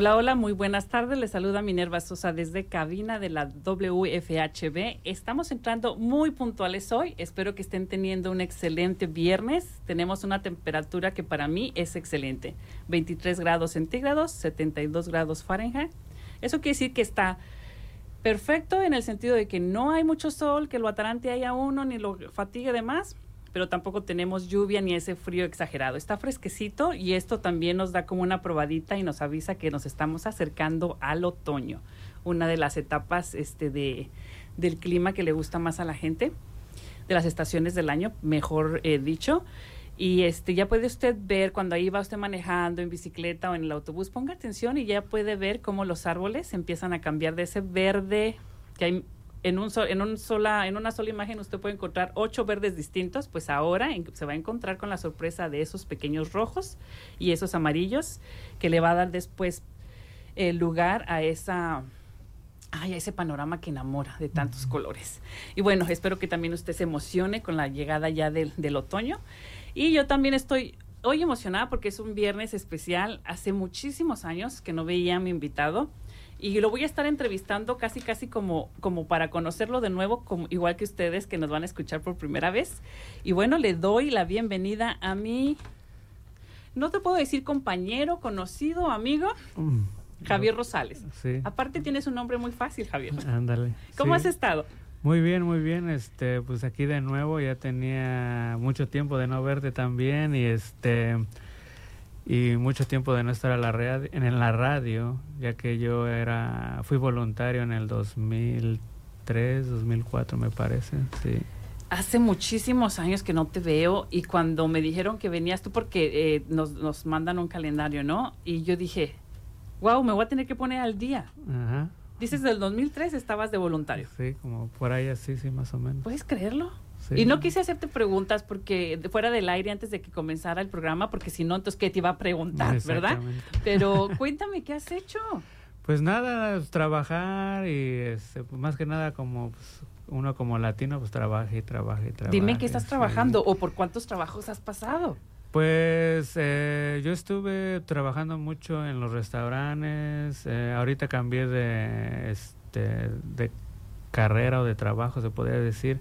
Hola, hola, muy buenas tardes. Les saluda Minerva Sosa desde cabina de la WFHB. Estamos entrando muy puntuales hoy. Espero que estén teniendo un excelente viernes. Tenemos una temperatura que para mí es excelente. 23 grados centígrados, 72 grados Fahrenheit. Eso quiere decir que está perfecto en el sentido de que no hay mucho sol, que lo atarante haya uno ni lo fatigue de más pero tampoco tenemos lluvia ni ese frío exagerado. Está fresquecito y esto también nos da como una probadita y nos avisa que nos estamos acercando al otoño, una de las etapas este de del clima que le gusta más a la gente, de las estaciones del año, mejor eh, dicho. Y este ya puede usted ver cuando ahí va usted manejando en bicicleta o en el autobús, ponga atención y ya puede ver cómo los árboles empiezan a cambiar de ese verde que hay en, un en, un sola, en una sola imagen usted puede encontrar ocho verdes distintos, pues ahora se va a encontrar con la sorpresa de esos pequeños rojos y esos amarillos que le va a dar después el lugar a esa... Ay, a ese panorama que enamora de tantos colores. Y bueno, espero que también usted se emocione con la llegada ya del, del otoño. Y yo también estoy hoy emocionada porque es un viernes especial. Hace muchísimos años que no veía a mi invitado y lo voy a estar entrevistando casi casi como como para conocerlo de nuevo como igual que ustedes que nos van a escuchar por primera vez. Y bueno le doy la bienvenida a mi no te puedo decir compañero conocido amigo mm, Javier Rosales. Sí. aparte tienes un nombre muy fácil Javier. Ándale cómo has estado muy bien, muy bien. Este, pues aquí de nuevo ya tenía mucho tiempo de no verte también y este y mucho tiempo de no estar a la en la radio, ya que yo era fui voluntario en el 2003, 2004 me parece, sí. Hace muchísimos años que no te veo y cuando me dijeron que venías tú porque eh, nos, nos mandan un calendario, ¿no? Y yo dije, wow, me voy a tener que poner al día. Ajá. Dices, del 2003 estabas de voluntario. Sí, como por ahí así, sí, más o menos. ¿Puedes creerlo? Y no quise hacerte preguntas porque fuera del aire antes de que comenzara el programa, porque si no, entonces qué te iba a preguntar, ¿verdad? Pero cuéntame, ¿qué has hecho? Pues nada, pues, trabajar y este, pues, más que nada como pues, uno como latino, pues trabaja y trabaja y trabaja. Dime qué estás trabajando o por cuántos trabajos has pasado. Pues eh, yo estuve trabajando mucho en los restaurantes. Eh, ahorita cambié de, este, de carrera o de trabajo, se podría decir.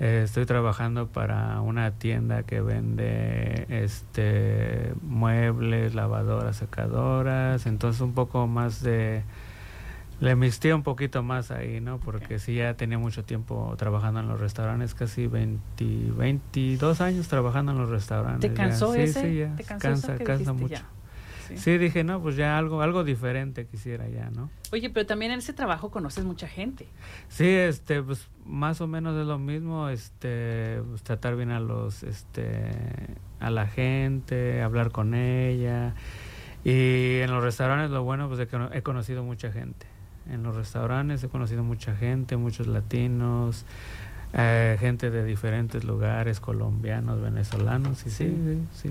Eh, estoy trabajando para una tienda que vende este muebles, lavadoras, secadoras, entonces un poco más de le mistía un poquito más ahí, ¿no? Porque sí ya tenía mucho tiempo trabajando en los restaurantes, casi 20, 22 años trabajando en los restaurantes. ¿Te cansó ese? Sí, ya. ¿Te cansó cansa, cansa mucho. Sí. dije, no, pues ya algo algo diferente quisiera ya, ¿no? Oye, pero también en ese trabajo conoces mucha gente. Sí, este, pues más o menos es lo mismo, este, pues, tratar bien a los, este, a la gente, hablar con ella. Y en los restaurantes lo bueno, pues es que he conocido mucha gente. En los restaurantes he conocido mucha gente, muchos latinos, eh, gente de diferentes lugares, colombianos, venezolanos, y sí, sí, sí,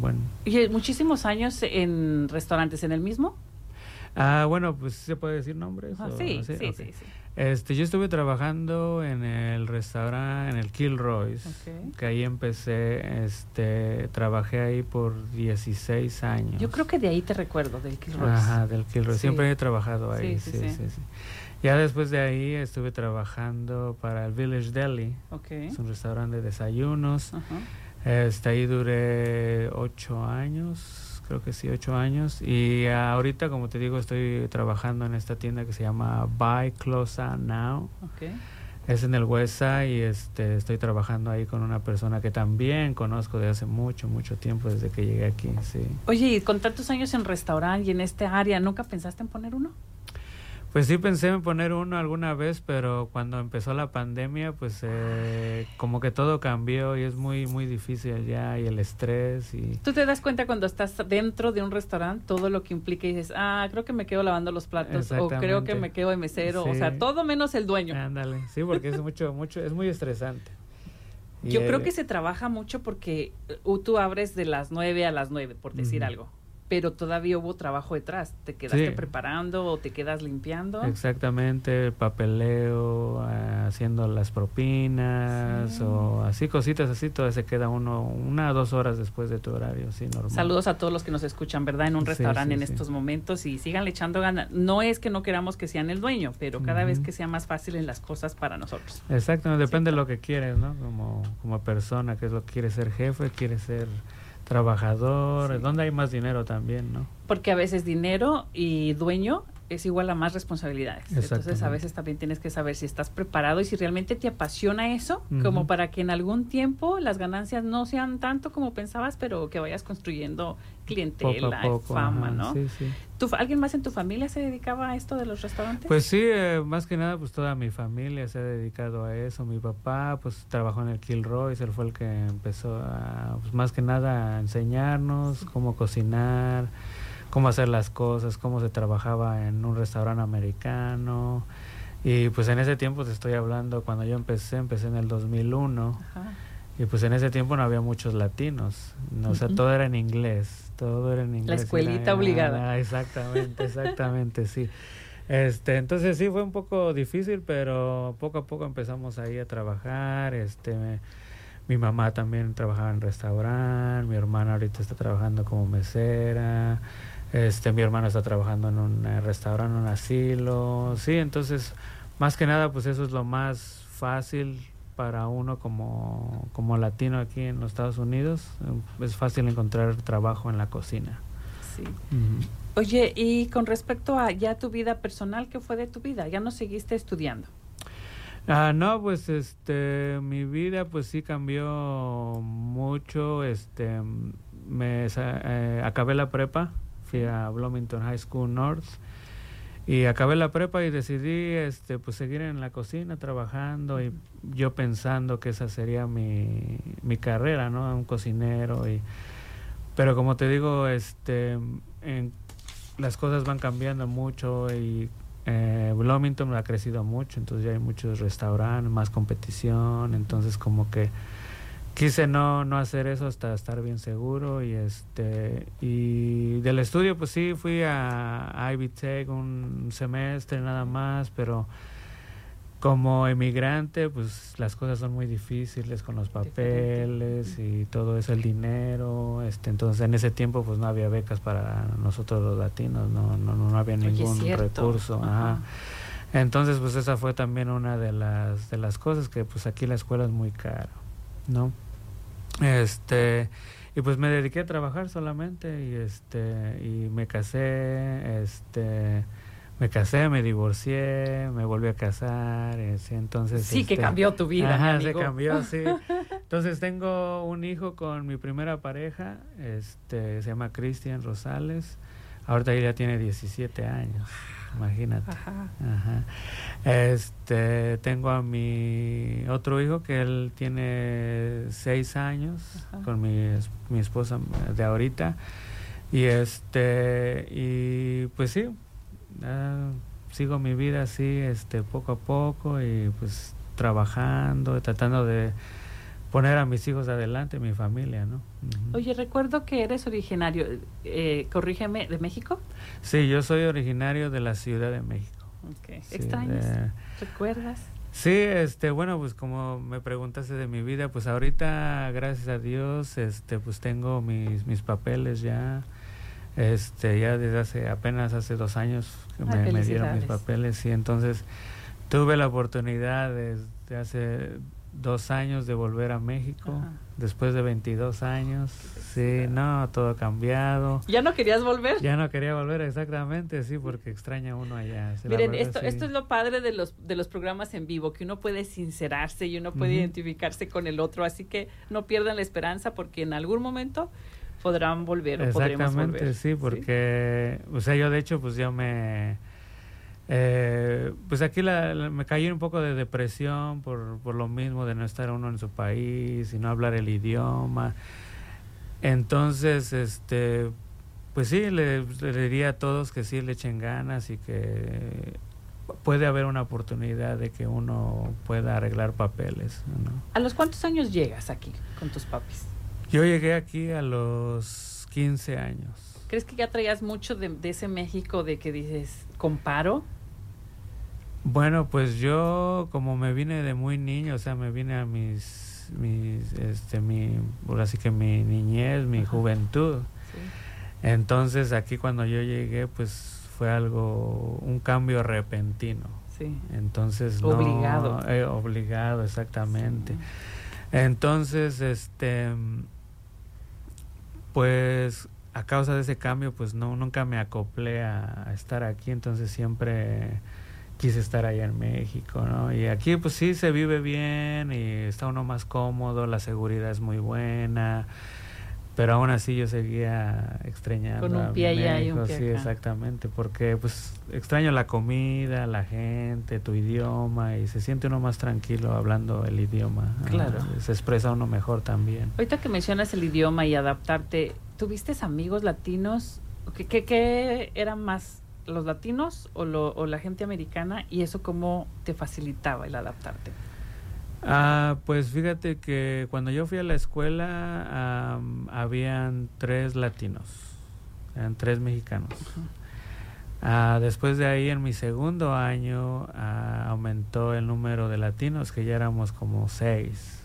bueno. ¿Y muchísimos años en restaurantes en el mismo? Ah, bueno, pues se puede decir nombres. Ah, sí, sí, sí, sí, Este, yo estuve trabajando en el restaurante, en el Kilroy's, que ahí empecé, este, trabajé ahí por 16 años. Yo creo que de ahí te recuerdo, del Kilroy's. Ajá, del Kilroy's, siempre he trabajado ahí, sí, sí, sí. Ya después de ahí estuve trabajando para el Village Deli, okay. es un restaurante de desayunos. Este, ahí duré ocho años, creo que sí, ocho años. Y ahorita, como te digo, estoy trabajando en esta tienda que se llama Buy Closa Now. Okay. es en el Side y este, estoy trabajando ahí con una persona que también conozco de hace mucho, mucho tiempo, desde que llegué aquí, sí. Oye, y con tantos años en restaurante y en este área, ¿nunca pensaste en poner uno? Pues sí pensé en poner uno alguna vez, pero cuando empezó la pandemia, pues eh, como que todo cambió y es muy muy difícil ya y el estrés y. Tú te das cuenta cuando estás dentro de un restaurante todo lo que implica y dices, ah, creo que me quedo lavando los platos o creo que me quedo de mesero, o sea, todo menos el dueño. Ándale, sí, porque es mucho mucho es muy estresante. Yo creo que se trabaja mucho porque uh, tú abres de las nueve a las nueve, por decir algo pero todavía hubo trabajo detrás. Te quedaste preparando o te quedas limpiando. Exactamente, papeleo, eh, haciendo las propinas o así cositas así, todo se queda uno una o dos horas después de tu horario, sí, normal. Saludos a todos los que nos escuchan, ¿verdad? En un restaurante en estos momentos y sigan echando ganas. No es que no queramos que sean el dueño, pero cada vez que sea más fácil en las cosas para nosotros. Exactamente, depende de lo que quieres, ¿no? Como, como persona, que es lo que quieres ser jefe, quieres ser trabajador, donde hay más dinero también, ¿no? Porque a veces dinero y dueño es igual a más responsabilidades. Entonces a veces también tienes que saber si estás preparado y si realmente te apasiona eso, como para que en algún tiempo las ganancias no sean tanto como pensabas, pero que vayas construyendo clientela, fama, ¿no? Sí, sí. ¿Alguien más en tu familia se dedicaba a esto de los restaurantes? Pues sí, eh, más que nada, pues toda mi familia se ha dedicado a eso. Mi papá, pues trabajó en el Kilroy, él fue el que empezó a, pues más que nada a enseñarnos cómo cocinar, cómo hacer las cosas, cómo se trabajaba en un restaurante americano. Y pues en ese tiempo te estoy hablando, cuando yo empecé, empecé en el 2001. Y pues en ese tiempo no había muchos latinos, o sea, todo era en inglés, todo era en inglés. La escuelita obligada. Exactamente, exactamente, sí. Este, entonces sí fue un poco difícil, pero poco a poco empezamos ahí a trabajar, este, mi mamá también trabajaba en restaurante, mi hermana ahorita está trabajando como mesera, este, mi hermano está trabajando en un eh, restaurante, en un asilo, sí, entonces más que nada pues eso es lo más fácil para uno como, como latino aquí en los Estados Unidos, es fácil encontrar trabajo en la cocina. Sí. Oye, y con respecto a ya tu vida personal, ¿qué fue de tu vida? ¿Ya no seguiste estudiando? Ah, no, pues este, mi vida pues sí cambió mucho, este, me eh, acabé la prepa, fui a Bloomington High School North y acabé la prepa y decidí este pues seguir en la cocina trabajando y yo pensando que esa sería mi, mi carrera, ¿no? Un cocinero y pero como te digo, este las cosas van cambiando mucho y eh, Bloomington ha crecido mucho, entonces ya hay muchos restaurantes, más competición, entonces como que quise no, no hacer eso hasta estar bien seguro y este y del estudio pues sí fui a, Ivy Tech un semestre nada más pero como emigrante pues las cosas son muy difíciles con los papeles y todo eso el dinero este entonces en ese tiempo pues no había becas para nosotros los latinos no no, no había ningún recurso entonces pues esa fue también una de las de las cosas que pues aquí la escuela es muy cara no este, y pues me dediqué a trabajar solamente y este y me casé, este me casé, me divorcié, me volví a casar, entonces sí que este, cambió tu vida. Ajá, se cambió, sí. Entonces tengo un hijo con mi primera pareja, este se llama Cristian Rosales. Ahorita ella tiene 17 años imagínate. Ajá. Este, tengo a mi otro hijo que él tiene seis años con mi, mi esposa de ahorita y este y pues sí sigo mi vida así este poco a poco y pues trabajando tratando de poner a mis hijos adelante, mi familia, ¿no? Oye, recuerdo que eres originario, eh, corrígeme, ¿de México? Sí, yo soy originario de la Ciudad de México. Okay. ¿Extrañas? ¿Recuerdas? Sí, este, bueno, pues como me preguntaste de mi vida, pues ahorita, gracias a Dios, este, pues tengo mis, mis papeles ya, este, ya desde hace, apenas hace dos años que ah, me, dieron mis papeles y entonces tuve la oportunidad de, de hace dos años de volver a México, Ajá. después de 22 años. Sí, no, todo ha cambiado. ¿Ya no querías volver? Ya no quería volver exactamente, sí, porque extraña uno allá. sí, Miren, esto, sí. esto es lo padre de los, de los programas en vivo, que uno puede sincerarse y uno puede identificarse con el otro, así que no pierdan la esperanza porque en algún momento podrán volver o podremos Exactamente, volver. sí, porque, o sea, yo de hecho, pues yo me, eh, pues aquí la, la- me caí un poco de depresión por, por lo mismo de no estar uno en su país y no hablar el idioma. Entonces, este, pues sí, le, le diría a todos que sí le echen ganas y que puede haber una oportunidad de que uno pueda arreglar papeles, ¿no? ¿A los cuántos años llegas aquí con tus papis? Yo llegué aquí a los 15 años. ¿Crees que ya traías mucho de, de ese México de que dices, comparo? Bueno, pues yo como me vine de muy niño, o sea, me vine a mis, mis este, mi, así que mi niñez, mi Ajá. juventud. Sí. Entonces aquí cuando yo llegué, pues fue algo, un cambio repentino. sí. Entonces no- Obligado. eh, obligado, exactamente. Entonces, este, pues a causa de ese cambio, pues no, nunca me acoplé a, a estar aquí, entonces siempre quise estar allá en México, ¿no? Y aquí pues sí se vive bien y está uno más cómodo, la seguridad es muy buena, pero aún así yo seguía extrañando Con un a pie allá y un México, pie sí, exactamente, porque pues extraño la comida, la gente, tu idioma y se siente uno más tranquilo hablando el idioma. Claro. se expresa uno mejor también. Ahorita que mencionas el idioma y adaptarte, ¿tuviste amigos latinos? ¿Qué, qué, qué eran más los latinos o, lo- o la gente americana? ¿Y eso cómo te facilitaba el adaptarte? Ah, pues fíjate que cuando yo fui a la escuela am, habían tres latinos, eran tres mexicanos. Ah, después de ahí, en mi segundo año, ah, aumentó el número de latinos, que ya éramos como seis.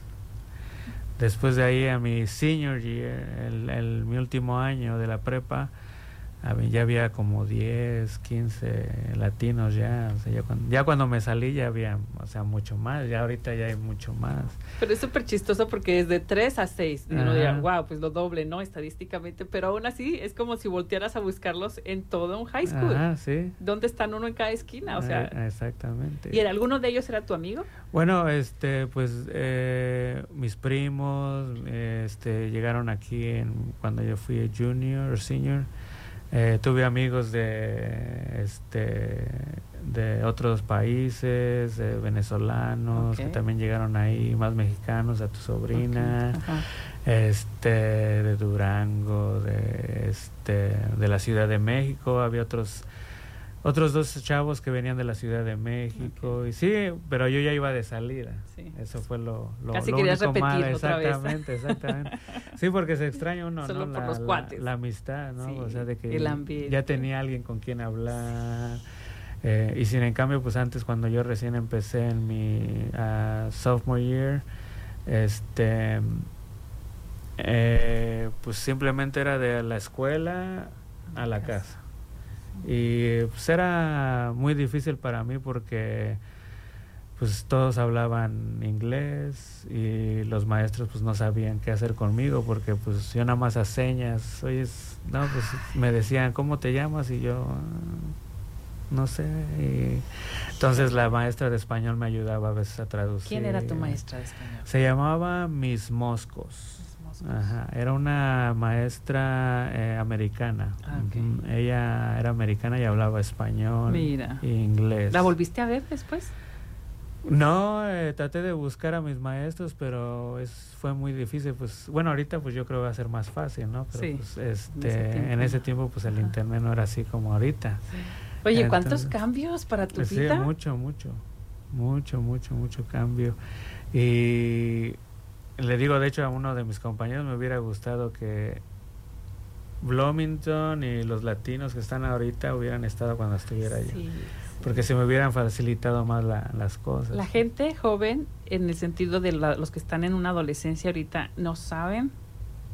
Después de ahí, a mi senior year, el, el- mi último año de la prepa, ya había como 10, 15 latinos ya. O sea, ya, cuando, ya cuando me salí ya había, o sea, mucho más. Ya ahorita ya hay mucho más. Pero es súper chistoso porque es de 3 a 6. Y uno dirá, wow, pues lo doble, ¿no? Estadísticamente. Pero aún así es como si voltearas a buscarlos en todo un high school. Ajá, sí. ¿Dónde están uno en cada esquina? O sea, Eh, exactamente. ¿y era- alguno de ellos era tu amigo? Bueno, este, pues eh, mis primos este, llegaron aquí en, cuando yo fui junior senior. Eh, tuve amigos de, este, de otros países, venezolanos, que también llegaron ahí, más mexicanos, a tu sobrina, este, de Durango, de, este, de la Ciudad de México, había otros otros dos chavos que venían de la Ciudad de México y sí, pero yo ya iba de salida. Sí. Eso fue lo, lo, Casi lo único malo. repetir otra vez. Exactamente, exactamente. Sí, porque se extraña uno, Solo ¿no? por La, los la- cuates. la amistad, ¿no? Sí, o sea, de que el ambiente. ya tenía alguien con quien hablar. Eh, y sin en cambio, pues antes cuando yo recién empecé en mi ah, sophomore year, este, eh, pues simplemente era de la escuela a la casa. Y pues era muy difícil para mí porque pues todos hablaban inglés y los maestros pues no sabían qué hacer conmigo porque pues yo nada más a señas, oye, no, pues me decían, ¿cómo te llamas? Y yo, "Ah, no sé. Y entonces la maestra de español me ayudaba a veces a traducir. ¿Quién era tu maestra de español? Se llamaba Miss Moscos. Ajá, era una maestra eh, americana. Ah, Ella era americana y hablaba español Mira. e inglés. ¿La volviste a ver después? No, eh, traté de buscar a mis maestros, pero es, fue muy difícil. Pues bueno, ahorita pues yo creo que va a ser más fácil, ¿no? Pero Sí, pues, en este, ese en ese tiempo pues el Ajá. internet no era así como ahorita. Oye, ¿cuántos cambios para tu Pues sí, vida? mucho, mucho, mucho, mucho, mucho cambio. Y le digo, de hecho, a uno de mis compañeros me hubiera gustado que Bloomington y los latinos que están ahorita hubieran estado cuando estuviera yo. Sí. Porque se me hubieran facilitado más la- las cosas. La gente joven, en el sentido de la- los que están en una adolescencia ahorita, no saben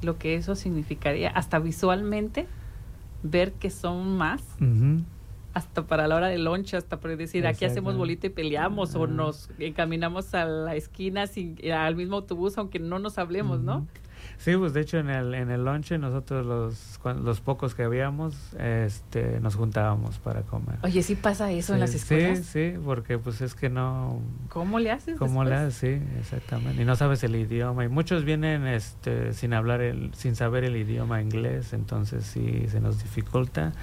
lo que eso significaría, hasta visualmente, ver que son más. Hasta para la hora del lunch, hasta por decir, aquí hacemos bolita y peleamos o nos encaminamos a la esquina sin, al mismo autobús, aunque no nos hablemos, ¿no? Sí, pues de hecho en el, en el lonche nosotros los, los pocos que habíamos este, nos juntábamos para comer. Oye, ¿sí pasa eso en las escuelas? Sí, sí, porque pues es que no... ¿Cómo le haces ¿Cómo le haces? Sí, exactamente. Y no sabes el idioma. Y muchos vienen este, sin hablar, el, sin saber el idioma inglés, entonces sí se nos dificulta.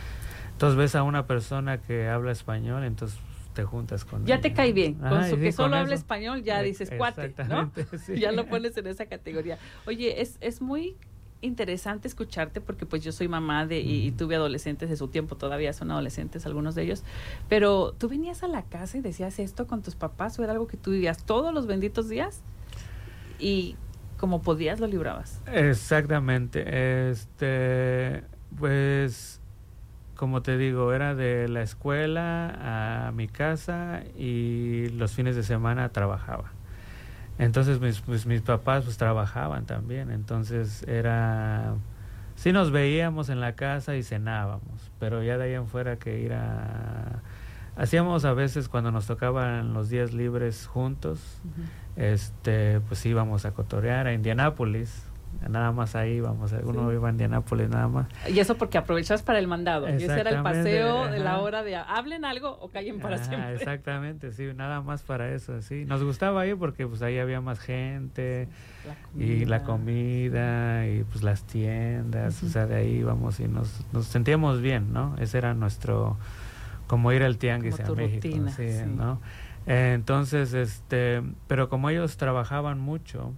Entonces ves a una persona que habla español, entonces te juntas con Ya te cae bien. Con su que solo habla español, ya dices cuate, ¿no? ya lo pones en esa categoría. Oye, es, es muy interesante escucharte porque pues yo soy mamá de y, tuve adolescentes de su tiempo, todavía son adolescentes algunos de ellos, pero tú venías a la casa y decías esto con tus papás o era algo que tú vivías todos los benditos días y como podías lo librabas. Exactamente. Este pues como te digo, era de la escuela a mi casa y los fines de semana trabajaba. Entonces mis, pues, mis papás pues trabajaban también, entonces era... Sí nos veíamos en la casa y cenábamos, pero ya de ahí en fuera que ir a... Hacíamos a veces cuando nos tocaban los días libres juntos, este pues íbamos a cotorear a Indianápolis, nada más ahí vamos, uno iba a Indianápolis nada más. Y eso porque aprovechas para el mandado, y ese era el paseo de la hora de hablen algo o callen para siempre. Exactamente, sí, nada más para eso, sí. Nos gustaba ir porque pues ahí había más gente y la comida y pues las tiendas, o sea, de ahí íbamos y nos, nos sentíamos bien, ¿no? Ese era nuestro, como ir al tianguis a México, sí, ¿no? entonces, este, pero como ellos trabajaban mucho,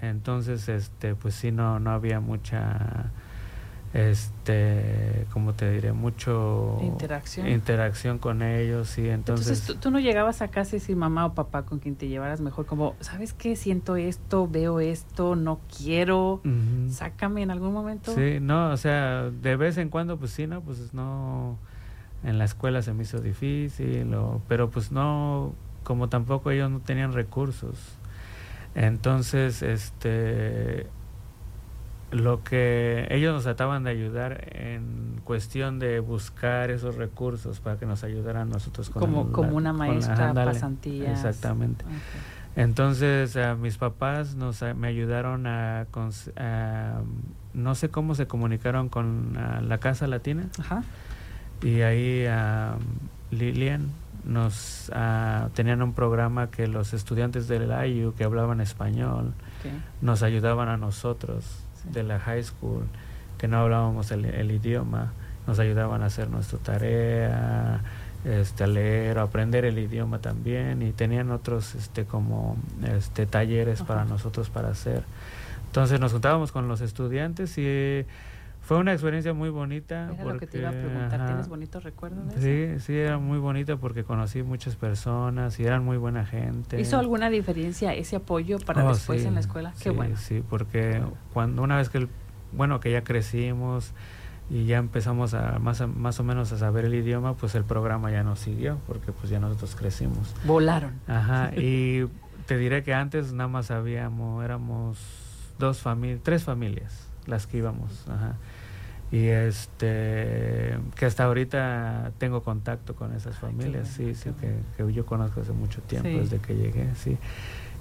entonces, este, pues sí, no, no había mucha, este, ¿cómo te diré? Mucho interacción, interacción con ellos, sí. Entonces, entonces ¿tú, no llegabas a casa y decir mamá o papá con quien te llevaras mejor, como, ¿sabes qué? Siento esto, veo esto, no quiero, sácame en algún momento. Sí, no, o sea, de vez en cuando, pues sí, no, pues no, en la escuela se me hizo difícil, pero pues no, como tampoco ellos no tenían recursos entonces, este, lo que ellos nos trataban de ayudar en cuestión de buscar esos recursos para que nos ayudaran nosotros con como, como una maestra pasantía exactamente. Entonces mis papás nos me ayudaron a, no sé cómo se comunicaron con la casa latina. Ajá. y ahí Lilian nos uh, tenían un programa que los estudiantes del IU que hablaban español nos ayudaban a nosotros de la high school que no hablábamos el, idioma nos ayudaban a hacer nuestra tarea este a leer o aprender el idioma también y tenían otros este como este talleres para nosotros para hacer. Entonces nos juntábamos con los estudiantes y fue una experiencia muy bonita. Era lo que te iba a preguntar, ¿tienes bonitos recuerdos de Sí, sí, era muy bonita porque conocí muchas personas y eran muy buena gente. ¿Hizo alguna diferencia ese apoyo para oh, después en la escuela? Qué bueno. Sí, porque cuando una vez que, el, bueno, que ya crecimos y ya empezamos a más, más o menos a saber el idioma, pues el programa ya nos siguió porque pues ya nosotros crecimos. Volaron. Ajá, y te diré que antes nada más habíamos, éramos dos familias, tres familias las que íbamos. Ajá y este que hasta ahorita tengo contacto con esas familias sí sí que, yo conozco hace mucho tiempo desde que llegué sí.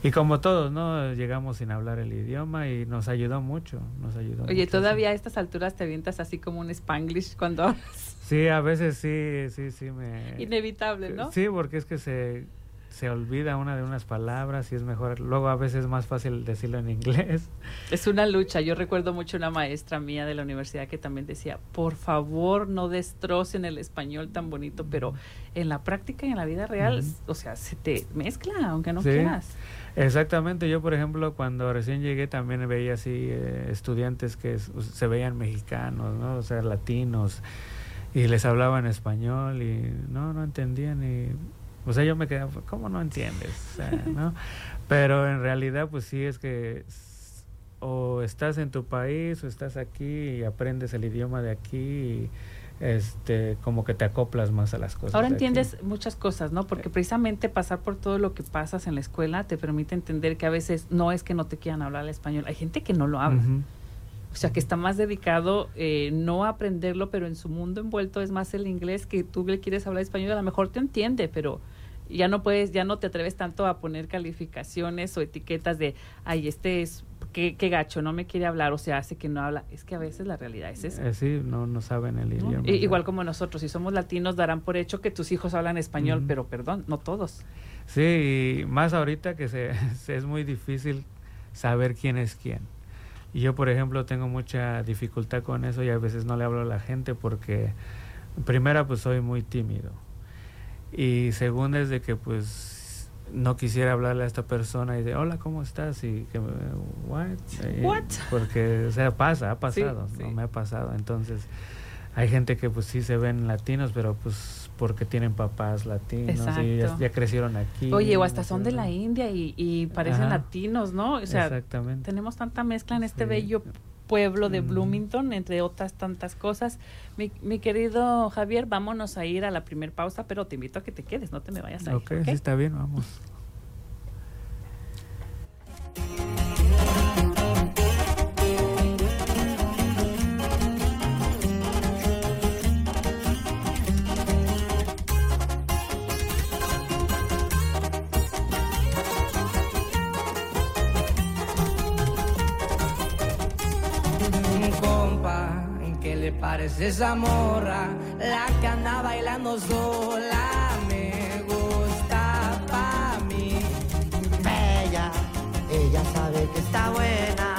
Y como todos no llegamos sin hablar el idioma y nos ayudó mucho nos ayudó oye todavía a estas alturas te avientas así como un spanglish cuando hablas sí a veces sí sí sí me inevitable no sí porque es que se se olvida una de unas palabras y es mejor, luego a veces es más fácil decirlo en inglés. Es una lucha. Yo recuerdo mucho una maestra mía de la universidad que también decía, por favor no destrocen el español tan bonito, pero en la práctica y en la vida real, o sea, se te mezcla, aunque no quieras. Exactamente, yo por ejemplo cuando recién llegué también veía así eh, estudiantes que se veían mexicanos, ¿no? O sea, latinos y les hablaban español y no, no entendían y o sea, yo me quedé, ¿cómo no entiendes? ¿no? Pero en realidad, pues sí es que o estás en tu país o estás aquí y aprendes el idioma de aquí y este como que te acoplas más a las cosas. Ahora entiendes muchas cosas, ¿no? Porque precisamente pasar por todo lo que pasas en la escuela te permite entender que a veces no es que no te quieran hablar el español, hay gente que no lo habla. sea, que está más dedicado eh, no a aprenderlo, pero en su mundo envuelto es más el inglés que tú le quieres hablar español, a lo mejor te entiende, pero ya no puedes, ya no te atreves tanto a poner calificaciones o etiquetas de, ay, este es, qué, qué gacho, no me quiere hablar o se hace que no habla. Es que a veces la realidad es esa. Eh, sí, no, no saben el idioma. Igual como nosotros, si somos latinos, darán por hecho que tus hijos hablan español, pero perdón, no todos. Sí, y más ahorita que se, se- es muy difícil saber quién es quién. Y yo, por ejemplo, tengo mucha dificultad con eso y a veces no le hablo a la gente porque, primera, pues soy muy tímido. Y segunda es de que, pues, no quisiera hablarle a esta persona y de, hola, ¿cómo estás? Y que, me- what? What? Porque, o sea, pasa, ha pasado, sí. no me ha pasado. Entonces, hay gente que, pues, sí se ven latinos, pero, pues, porque tienen papás latinos y ya, crecieron aquí. Oye, o hasta son de la India y, y parecen Ajá. latinos, ¿no? O sea, Exactamente. tenemos tanta mezcla en este Sí. bello pueblo de Mm. Bloomington, entre otras tantas cosas. Mi, mi querido Javier, vámonos a ir a la primer pausa, pero te invito a que te quedes, no te me vayas a ir. Ok, ¿ok? sí está bien, vamos. Parece esa morra? La que anda bailando sola me gusta pa' mí. Bella, ella sabe que está buena,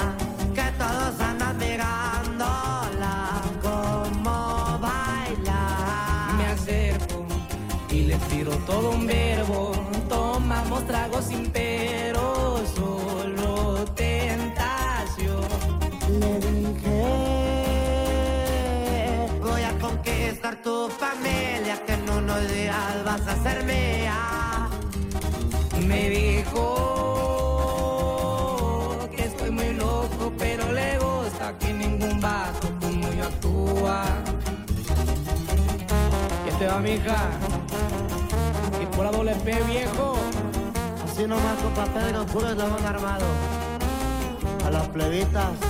que todos andan mirándola como baila. Me acerco y le tiro todo un verbo. Tomamos tragos sin pero, conquistar tu familia, que en unos días vas a ser mía. Me dijo que estoy muy loco, pero le gusta que ningún vato como yo actúa. ¿Qué te va, mija? Y por la doble P, viejo. Así nomás no puros lo van armado. A las plebitas.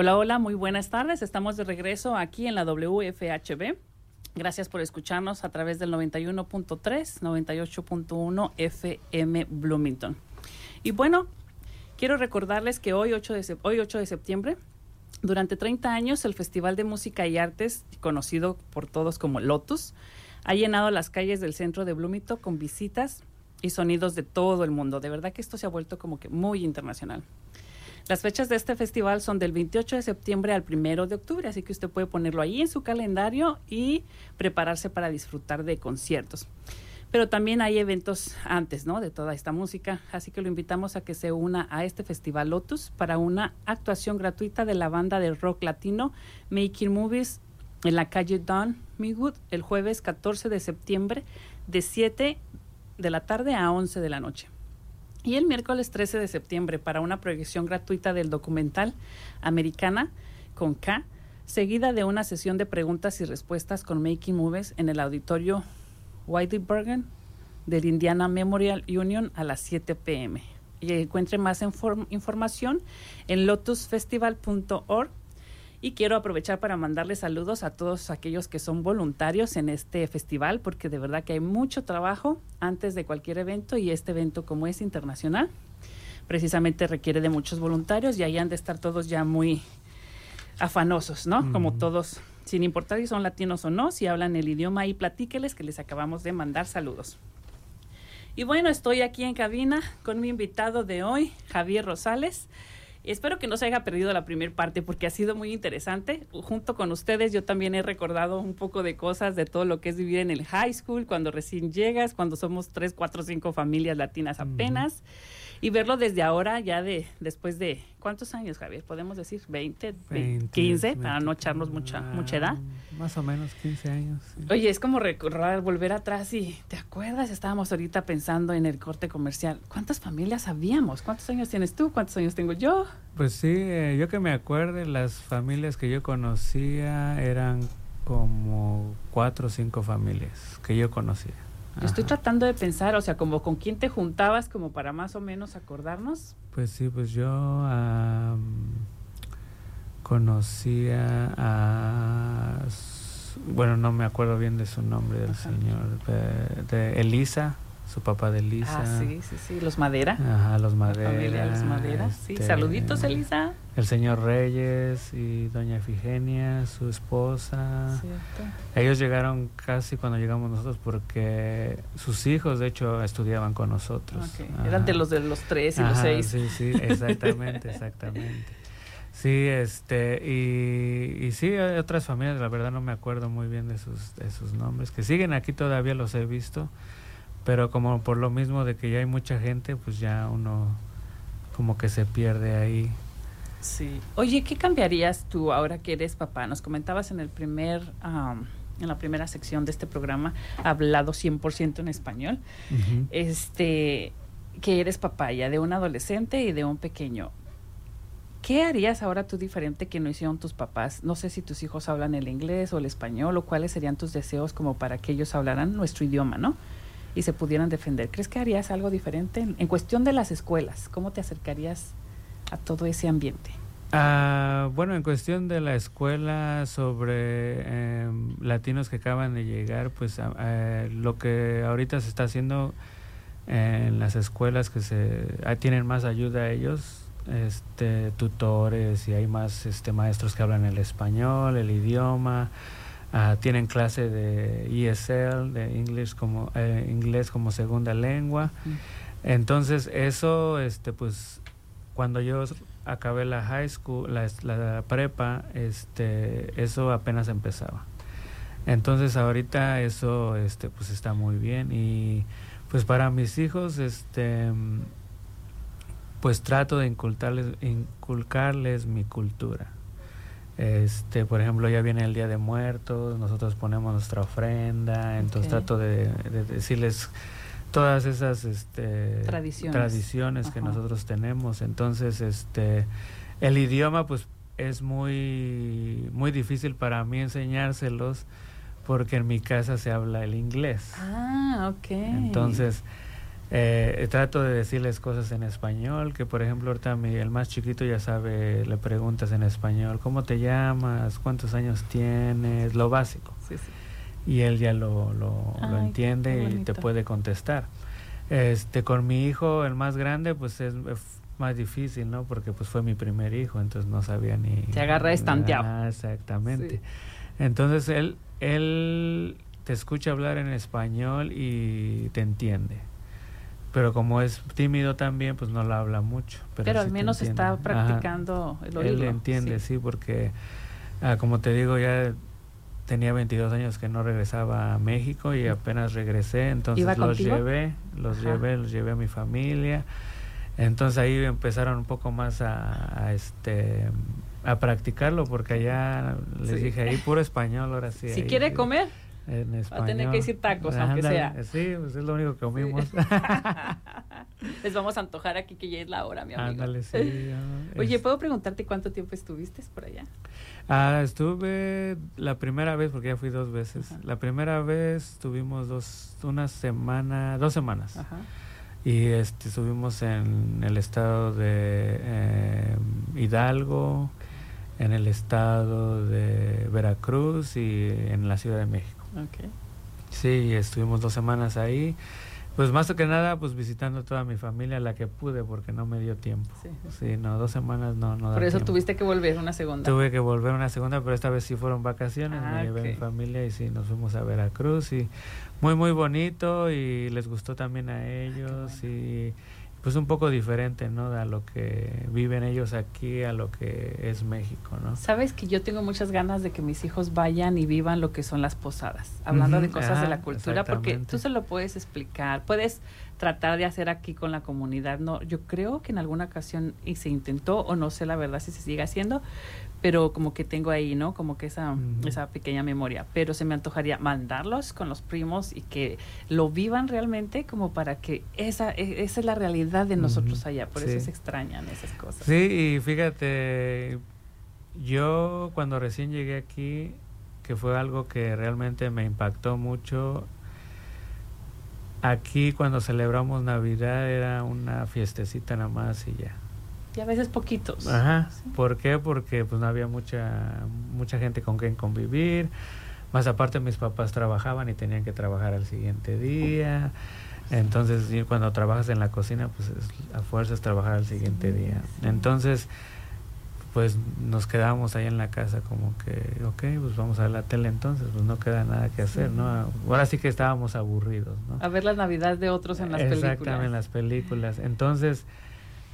Hola, hola, muy buenas tardes. Estamos de regreso aquí en la WFHB. Gracias por escucharnos a través del 91.3, 98.1 FM Bloomington. Y bueno, quiero recordarles que hoy 8 de, hoy 8 de septiembre, durante 30 años, el Festival de Música y Artes, conocido por todos como Lotus, ha llenado las calles del centro de Bloomington con visitas y sonidos de todo el mundo. De verdad que esto se ha vuelto como que muy internacional. Las fechas de este festival son del 28 de septiembre al 1 de octubre, así que usted puede ponerlo ahí en su calendario y prepararse para disfrutar de conciertos. Pero también hay eventos antes, ¿no? De toda esta música, así que lo invitamos a que se una a este festival Lotus para una actuación gratuita de la banda de rock latino Making Movies en la calle Don Mewood el jueves 14 de septiembre de 7 de la tarde a 11 de la noche. Y el miércoles 13 de septiembre para una proyección gratuita del documental Americana con K, seguida de una sesión de preguntas y respuestas con Making Movies en el auditorio Whitey Bergen del Indiana Memorial Union a las 7 pm. Y encuentre más inform- información en lotusfestival.org Y quiero aprovechar para mandarles saludos a todos aquellos que son voluntarios en este festival, porque de verdad que hay mucho trabajo antes de cualquier evento y este evento como es internacional, precisamente requiere de muchos voluntarios y ahí han de estar todos ya muy afanosos, ¿no? Como todos, sin importar si son latinos o no, si hablan el idioma y platíqueles que les acabamos de mandar saludos. Y bueno, estoy aquí en cabina con mi invitado de hoy, Javier Rosales. Espero que no se haya perdido la primera parte porque ha sido muy interesante. Junto con ustedes yo también he recordado un poco de cosas de todo lo que es vivir en el high school, cuando recién llegas, cuando somos tres, cuatro, cinco familias latinas apenas. Y verlo desde ahora, ya de después de, ¿cuántos años, Javier? Podemos decir 20, 20, 15, para no 20, echarnos mucha, ah, mucha edad. Más o menos 15 años. sí. Oye, es como recordar, volver atrás y ¿te acuerdas? Estábamos ahorita pensando en el corte comercial. ¿Cuántas familias habíamos? ¿Cuántos años tienes tú? ¿Cuántos años tengo yo? Pues sí, eh, yo que me acuerde, las familias que yo conocía eran como cuatro o cinco familias que yo conocía. Yo estoy tratando de pensar, o sea, como con quién te juntabas, como para más o menos acordarnos. Pues sí, pues yo am, conocía a... Bueno, no me acuerdo bien de su nombre del Ajá. señor. De, de Elisa, su papá de Elisa. Ah, sí, sí, sí, los Madera. Ajá, los La Madera. familia Los Madera. Sí, este, saluditos, Elisa. El señor Reyes y doña Efigenia, su esposa. Cierto. Ellos llegaron casi cuando llegamos nosotros porque sus hijos, de hecho, estudiaban con nosotros. Ok, Eran de los de los tres y los seis. Sí, sí, exactamente, exactamente. Sí, este, y, y sí, hay otras familias, la verdad no me acuerdo muy bien de sus, de sus nombres, que siguen aquí todavía los he visto, pero como por lo mismo de que ya hay mucha gente, pues ya uno como que se pierde ahí. Sí. Oye, ¿qué cambiarías tú ahora que eres papá? Nos comentabas en el primer, am, en la primera sección de este programa, hablado 100% en español, este, que eres papá ya de un adolescente y de un pequeño. ¿Qué harías ahora tú diferente que no hicieron tus papás? No sé si tus hijos hablan el inglés o el español o cuáles serían tus deseos como para que ellos hablaran nuestro idioma, ¿no? Y se pudieran defender. ¿Crees que harías algo diferente en, cuestión de las escuelas? ¿Cómo te acercarías a todo ese ambiente? Ah, bueno, en cuestión de la escuela sobre em, latinos que acaban de llegar, pues lo que ahorita se está haciendo en las escuelas que se ah, tienen más ayuda a ellos, este, tutores y hay más este, maestros que hablan el español, el idioma, ah, tienen clase de ESL, de English como eh, inglés como segunda lengua. Entonces eso, este, pues, cuando yo acabé la high school, la, prepa, este, eso apenas empezaba. Entonces ahorita eso, este, pues está muy bien y pues para mis hijos, este, pues trato de inculcarles, inculcarles mi cultura. Este, por ejemplo, ya viene el Día de Muertos, nosotros ponemos nuestra ofrenda, entonces trato de, de decirles todas esas este, Tradiciones. tradiciones que nosotros tenemos. Entonces, este, el idioma, pues, es muy, muy difícil para mí enseñárselos porque en mi casa se habla el inglés. Ah, ok. Entonces, eh, trato de decirles cosas en español, que por ejemplo ahorita mi, el más chiquito ya sabe, le preguntas en español, ¿cómo te llamas? ¿Cuántos años tienes? Lo básico. Sí, sí. Y él ya lo, lo, lo entiende y te puede contestar. Este, con mi hijo, el más grande, pues es, es más difícil, ¿no? Porque pues fue mi primer hijo, entonces no sabía ni... Te agarra estanteado. Ah, exactamente. Sí. Entonces él, él te escucha hablar en español y te entiende. Pero como es tímido también, pues no lo habla mucho. Pero, Pero, sí al menos está Ajá. practicando el oído. Él entiende, sí, porque ah, como te digo, ya tenía 22 años que no regresaba a México y apenas regresé, entonces ¿Iba los contigo? llevé, los Ajá. llevé, los llevé a mi familia. Entonces ahí empezaron un poco más a, a, este a practicarlo porque allá les Sí. dije ahí puro español ahora sí. Si ahí, quiere comer, en va a tener que decir tacos, aunque sea. Sí, pues es lo único que comimos. Les vamos a antojar aquí que ya es la hora, mi amigo. Ándale, sí. Oye, es- ¿puedo preguntarte cuánto tiempo estuviste por allá? Ah, estuve la primera vez, porque ya fui dos veces. Ajá. La primera vez estuvimos dos, una semana, dos semanas. Ajá. Y este, estuvimos en el estado de eh, Hidalgo, en el estado de Veracruz y en la Ciudad de México. Ok. Sí, estuvimos dos semanas ahí. Pues más que nada, pues visitando toda mi familia, la que pude, porque no me dio tiempo. Sí. Sí, no, dos semanas no, no da Por eso tiempo. tuviste que volver una segunda. Tuve que volver una segunda, pero esta vez sí fueron vacaciones, Ah, me llevé a mi familia y sí, nos fuimos a Veracruz y muy, muy bonito y les gustó también a ellos y pues un poco diferente, ¿no? A lo que viven ellos aquí, a lo que es México, ¿no? Sabes que yo tengo muchas ganas de que mis hijos vayan y vivan lo que son las posadas, hablando de cosas de la cultura, porque tú se lo puedes explicar, puedes tratar de hacer aquí con la comunidad. No, yo creo que en alguna ocasión y se intentó o no sé la verdad si se sigue haciendo, pero como que tengo ahí, ¿no? Como que esa esa pequeña memoria, pero se me antojaría mandarlos con los primos y que lo vivan realmente como para que esa e- esa es la realidad de nosotros allá, por sí. eso se extrañan esas cosas. Sí, y fíjate, yo cuando recién llegué aquí, que fue algo que realmente me impactó mucho, aquí cuando celebramos Navidad era una fiestecita nada más y ya. Y a veces poquitos. Ajá. Sí. ¿Por qué? Porque pues no había mucha mucha gente con quien convivir. Más aparte mis papás trabajaban y tenían que trabajar al siguiente día. Entonces cuando trabajas en la cocina pues es- a fuerzas trabajar al siguiente Sí, día. sí. Entonces pues nos quedábamos ahí en la casa como que, ok, pues vamos a ver la tele entonces, pues no queda nada que hacer, ¿no? Ahora sí que estábamos aburridos, ¿no? A ver la Navidad de otros en las Exactamente, películas. en las películas. Entonces,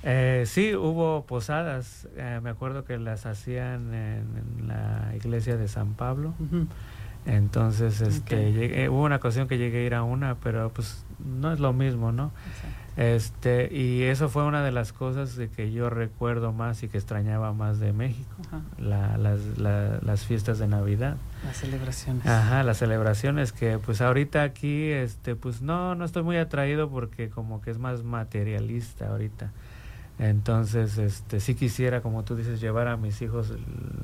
eh, sí, hubo posadas. eh, me acuerdo que las hacían en, en la iglesia de San Pablo. Entonces, este, llegué- hubo una ocasión que llegué a ir a una, pero pues no es lo mismo, ¿no? Exacto. Este, y eso fue una de las cosas de que yo recuerdo más y que extrañaba más de México, la- las, la- las fiestas de Navidad. Las celebraciones. Ajá, las celebraciones que pues ahorita aquí, este, pues no, no estoy muy atraído porque como que es más materialista ahorita. Entonces, este, sí quisiera, como tú dices, llevar a mis hijos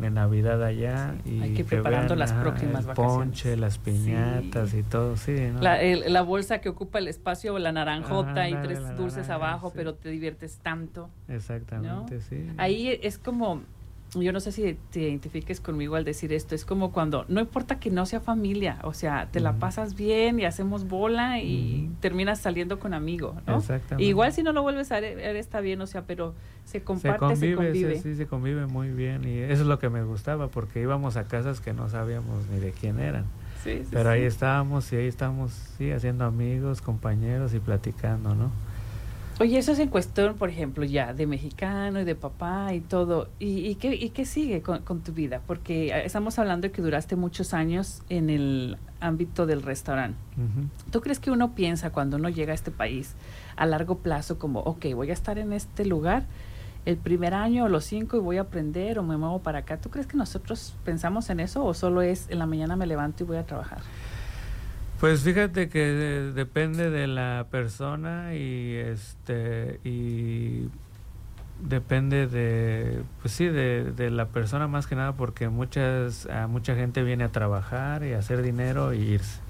en Navidad allá Sí, y hay que ir preparando las próximas el vacaciones. ponche, las piñatas Sí. y todo, sí, ¿no? La, el- la bolsa que ocupa el espacio, la naranjota y tres dulces naranja, abajo, sí. pero te diviertes tanto. Exactamente, sí. Ahí es como, yo no sé si te identifiques conmigo al decir esto, es como cuando, no importa que no sea familia, o sea, te la pasas bien y hacemos bola y terminas saliendo con amigo, ¿no? Exactamente. Igual si no lo vuelves a ver, está bien, o sea, pero se comparte, se convive. Sí, sí, se convive muy bien y eso es lo que me gustaba porque íbamos a casas que no sabíamos ni de quién eran. Sí, sí, Pero ahí estábamos y ahí estábamos, sí, haciendo amigos, compañeros y platicando, ¿no? Oye, eso es en cuestión, por ejemplo, ya de mexicano y de papá y todo. ¿Y, y qué, y qué sigue con, con tu vida? Porque eh, estamos hablando de que duraste muchos años en el ámbito del restaurante. ¿Tú crees que uno piensa cuando uno llega a este país a largo plazo como, ok, voy a estar en este lugar el primer año o los cinco y voy a aprender o me muevo para acá? ¿Tú crees que nosotros pensamos en eso o solo es en la mañana me levanto y voy a trabajar? Pues fíjate que de- depende de la persona y este y depende de pues sí de, de la persona más que nada porque muchas a mucha gente viene a trabajar y a hacer dinero y irse.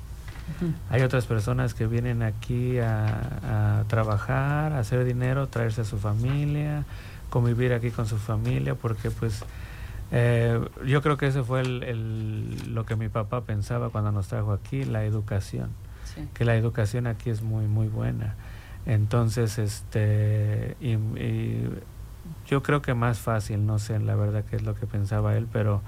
Hay otras personas que vienen aquí a, a trabajar, a hacer dinero, traerse a su familia, convivir aquí con su familia, porque pues eh, yo creo que eso fue el, el- lo que mi papá pensaba cuando nos trajo aquí, la educación, Sí. que la educación aquí es muy muy buena. Entonces, este, y, y yo creo que más fácil, no sé la verdad qué es lo que pensaba él, pero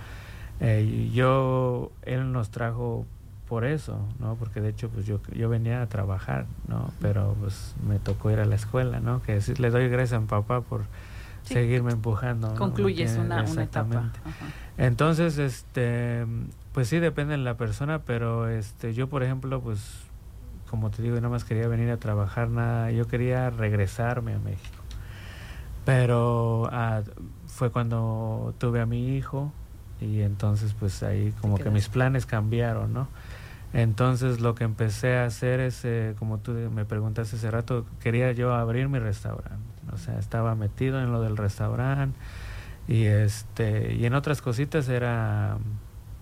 eh, yo, él nos trajo por eso, ¿no? Porque de hecho, pues yo, yo venía a trabajar, ¿no? Pero pues me tocó ir a la escuela, ¿no? Que sí, le doy gracias a mi papá por Sí. seguirme empujando. Concluyes una, una etapa. exactamente. Ajá. Entonces, este, pues sí depende de la persona, pero este, yo por ejemplo, pues, como te digo, nada más quería venir a trabajar, nada, yo quería regresarme a México. Pero ah, fue cuando tuve a mi hijo y entonces pues ahí como que mis planes cambiaron, ¿no? Entonces lo que empecé a hacer es, eh, como tú me preguntaste hace rato, quería yo abrir mi restaurante. O sea, estaba metido en lo del restaurante y este y en otras cositas era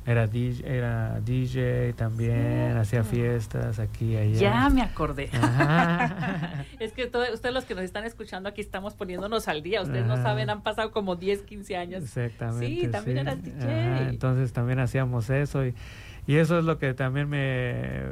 era DJ, era DJ también, hacía Cierto. fiestas aquí y allá. Ya me acordé. Es que todo- ustedes los que nos están escuchando aquí estamos poniéndonos al día. Ustedes no Ajá. saben, han pasado como 10, 15 años. Exactamente. Sí, también eras DJ. Ajá, entonces también hacíamos eso y, y eso es lo que también me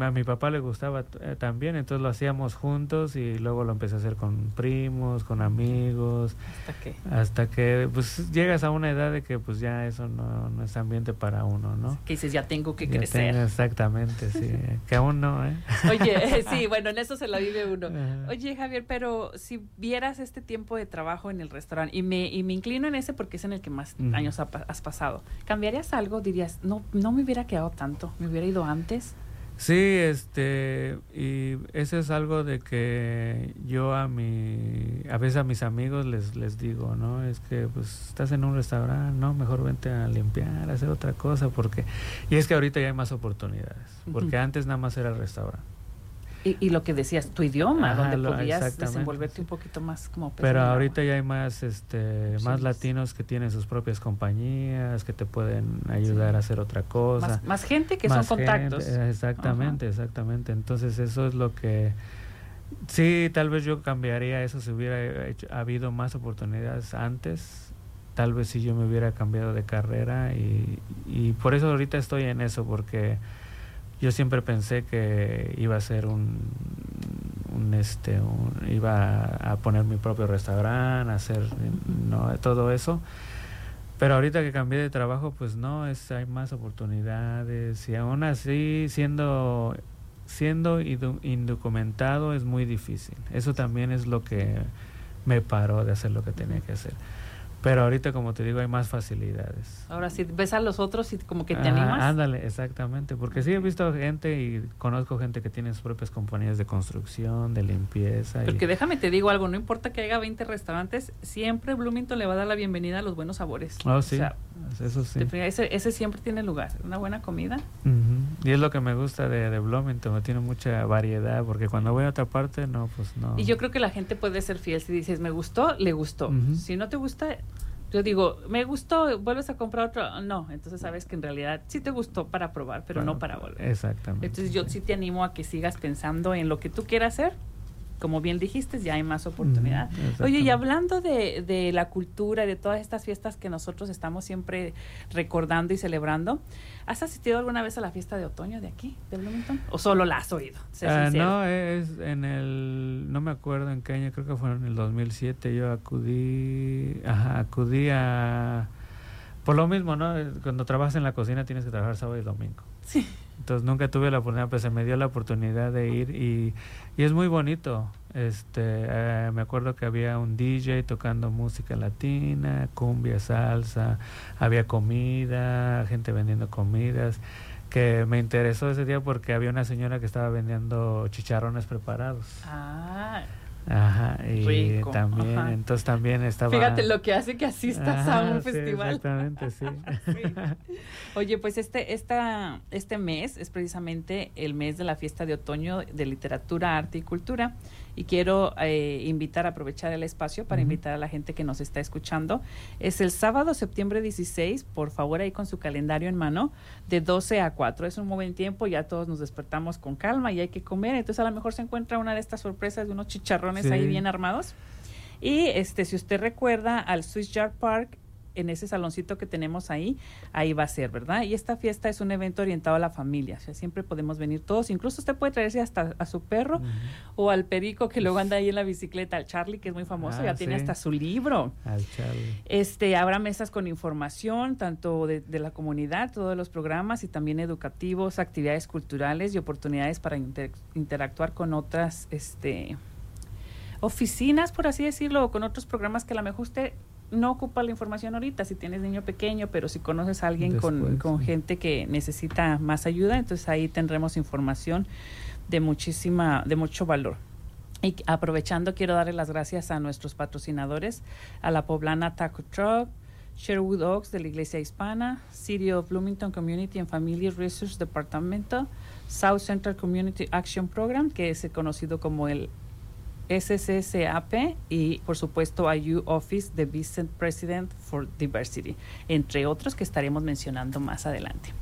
a mi papá le gustaba eh, también, entonces lo hacíamos juntos y luego lo empecé a hacer con primos, con amigos, Hasta que hasta que pues llegas a una edad de que pues ya eso no, no es ambiente para uno, ¿no? que dices, ya tengo que Ya crecer. tengo- exactamente, sí, que aún no, ¿eh? Oye, sí, bueno, en eso se la vive uno. Oye, Javier, pero si vieras este tiempo de trabajo en el restaurante, y me, y me inclino en ese porque es en el que más años ha has pasado, ¿cambiarías algo? Dirías, no, no me hubiera quedado tanto, me hubiera ido antes. Sí, este, y eso es algo de que yo a mi, a veces a mis amigos les, les digo, ¿no? Es que pues estás en un restaurante, ¿no? Mejor vente a limpiar, a hacer otra cosa, porque, y es que ahorita ya hay más oportunidades, porque antes nada más era el restaurante. Y, y lo que decías, tu idioma, Ajá, donde lo- podías desenvolverte un poquito más como pez Pero ahorita ya hay más, este, más latinos que tienen sus propias compañías, que te pueden ayudar a hacer otra cosa. más, más gente que Más son contactos. gente, exactamente, exactamente. Entonces eso es lo que sí, tal vez yo cambiaría eso si hubiera hecho- habido más oportunidades antes. Tal vez si yo me hubiera cambiado de carrera y, y por eso ahorita estoy en eso porque yo siempre pensé que iba a ser un, un este un- iba a, poner mi propio restaurante, a hacer todo eso. Pero ahorita que cambié de trabajo, pues no, es hay más oportunidades y aún así siendo siendo indocumentado es muy difícil. Eso también es lo que me paró de hacer lo que tenía que hacer. Pero ahorita, como te digo, hay más facilidades. Ahora sí, ves a los otros y como que te animas. Ándale, exactamente. Porque sí he visto gente y conozco gente que tiene sus propias compañías de construcción, de limpieza. y- Porque déjame te digo algo, no importa que haya 20 restaurantes, siempre Bloomington le va a dar la bienvenida a los buenos sabores. Oh, O sí, sea, eso sí. ese, ese siempre tiene lugar, una buena comida. Ujú. Y es lo que me gusta de, de Bloomington, tiene mucha variedad, porque cuando voy a otra parte, no, pues no. Y yo creo que la gente puede ser fiel si dices, me gustó, le gustó. Si no te gusta, yo digo, me gustó, vuelves a comprar otro. No, entonces sabes que en realidad sí te gustó para probar, pero no para volver. Exactamente. Entonces yo sí te animo a que sigas pensando en lo que tú quieras hacer. Como bien dijiste, ya hay más oportunidad. Oye, y hablando de, de la cultura y de todas estas fiestas que nosotros estamos siempre recordando y celebrando, ¿has asistido alguna vez a la fiesta de otoño de aquí, de Bloomington? ¿O solo la has oído? Sincero. no, es en el, no me acuerdo en qué año, creo que fue en el 2007, yo acudí, ajá, acudí a, por lo mismo, ¿no? Cuando trabajas en la cocina tienes que trabajar sábado y domingo. Sí. Entonces nunca tuve la oportunidad, pues se me dio la oportunidad de ir y, y es muy bonito. Este, eh, me acuerdo que había un DJ tocando música latina, cumbia, salsa, había comida, gente vendiendo comidas, que me interesó ese día porque había una señora que estaba vendiendo chicharrones preparados. Ah, Ajá, y Rico, también, ajá. entonces también estaba... fíjate lo que hace que asistas a un sí, festival. exactamente, sí. Oye, pues este, esta, este mes es precisamente el mes de la fiesta de otoño de literatura, arte y cultura. Y quiero eh, invitar, aprovechar el espacio para invitar a la gente que nos está escuchando. Es el sábado, septiembre 16, por favor ahí con su calendario en mano, de 12 a 4. Es un muy buen tiempo, ya todos nos despertamos con calma y hay que comer. Entonces a lo mejor se encuentra una de estas sorpresas de unos chicharrones ahí Sí. bien armados. Y este, si usted recuerda al Swiss Yard Park, en ese saloncito que tenemos ahí, ahí va a ser, ¿verdad? Y esta fiesta es un evento orientado a la familia, o sea, siempre podemos venir todos, incluso usted puede traerse hasta a su perro o al perico que luego anda ahí en la bicicleta, al Charlie, que es muy famoso, Ah, ya tiene sí. hasta su libro. Al Charlie. Este, habrá mesas con información, tanto de, de la comunidad, todos los programas y también educativos, actividades culturales y oportunidades para inter- interactuar con otras, este, oficinas, por así decirlo, o con otros programas que a lo mejor usted no ocupa la información ahorita, si tienes niño pequeño, pero si conoces a alguien con, Después, con sí. gente que necesita más ayuda, entonces ahí tendremos información de muchísima, de mucho valor. Y aprovechando, quiero darle las gracias a nuestros patrocinadores, a la poblana Taco Truck, Sherwood Oaks de la Iglesia Hispana, City of Bloomington Community and Family Resource Departamento, South Central Community Action Program, que es conocido como el SCCAP, y por supuesto a U Office de Vice President for Diversity, entre otros que estaremos mencionando más adelante.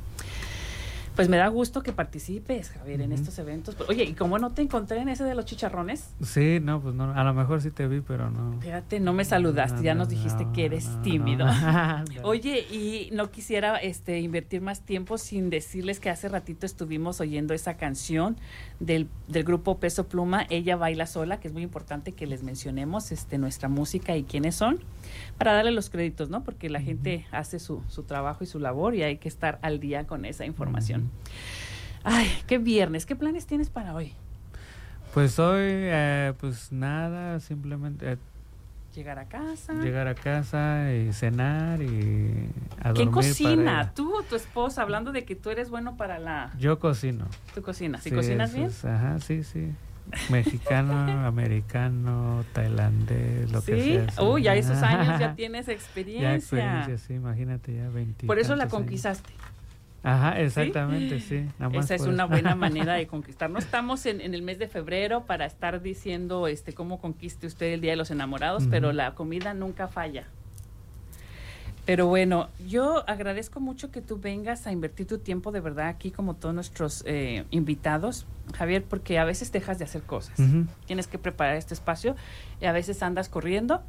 Pues me da gusto que participes, Javier, en estos eventos. Oye, ¿y cómo no te encontré en ese de los chicharrones? Sí, no, pues no, a lo mejor sí te vi, pero no. Fíjate, no me saludaste, No, ya no, nos dijiste no, que eres no, tímido. Oye, y no quisiera este invertir más tiempo sin decirles que hace ratito estuvimos oyendo esa canción del, del grupo Peso Pluma, Ella baila sola, que es muy importante que les mencionemos este nuestra música y quiénes son, para darle los créditos, ¿no? Porque la gente hace su, su trabajo y su labor y hay que estar al día con esa información. Ay, qué viernes, ¿qué planes tienes para hoy? Pues hoy, eh, pues nada, simplemente eh, Llegar a casa. llegar a casa y cenar y a ¿Quién cocina? ¿Tú o tu esposa? Hablando de que tú eres bueno para la... Yo cocino. Tu cocina. ¿Sí, Sí, cocinas bien? es- ajá, sí, sí. Mexicano, americano, tailandés, lo que Sí, sea. sí. uy, a esos años ya tienes experiencia. Ya experiencia, sí, imagínate ya 20. Por eso la conquistaste. Ajá, exactamente, sí. nada más Esa es una buena manera de conquistar. No estamos en, en el mes de febrero para estar diciendo este cómo conquiste usted el Día de los Enamorados, pero la comida nunca falla. Pero bueno, yo agradezco mucho que tú vengas a invertir tu tiempo de verdad aquí como todos nuestros eh, invitados, Javier, porque a veces dejas de hacer cosas. Tienes que preparar este espacio y a veces andas corriendo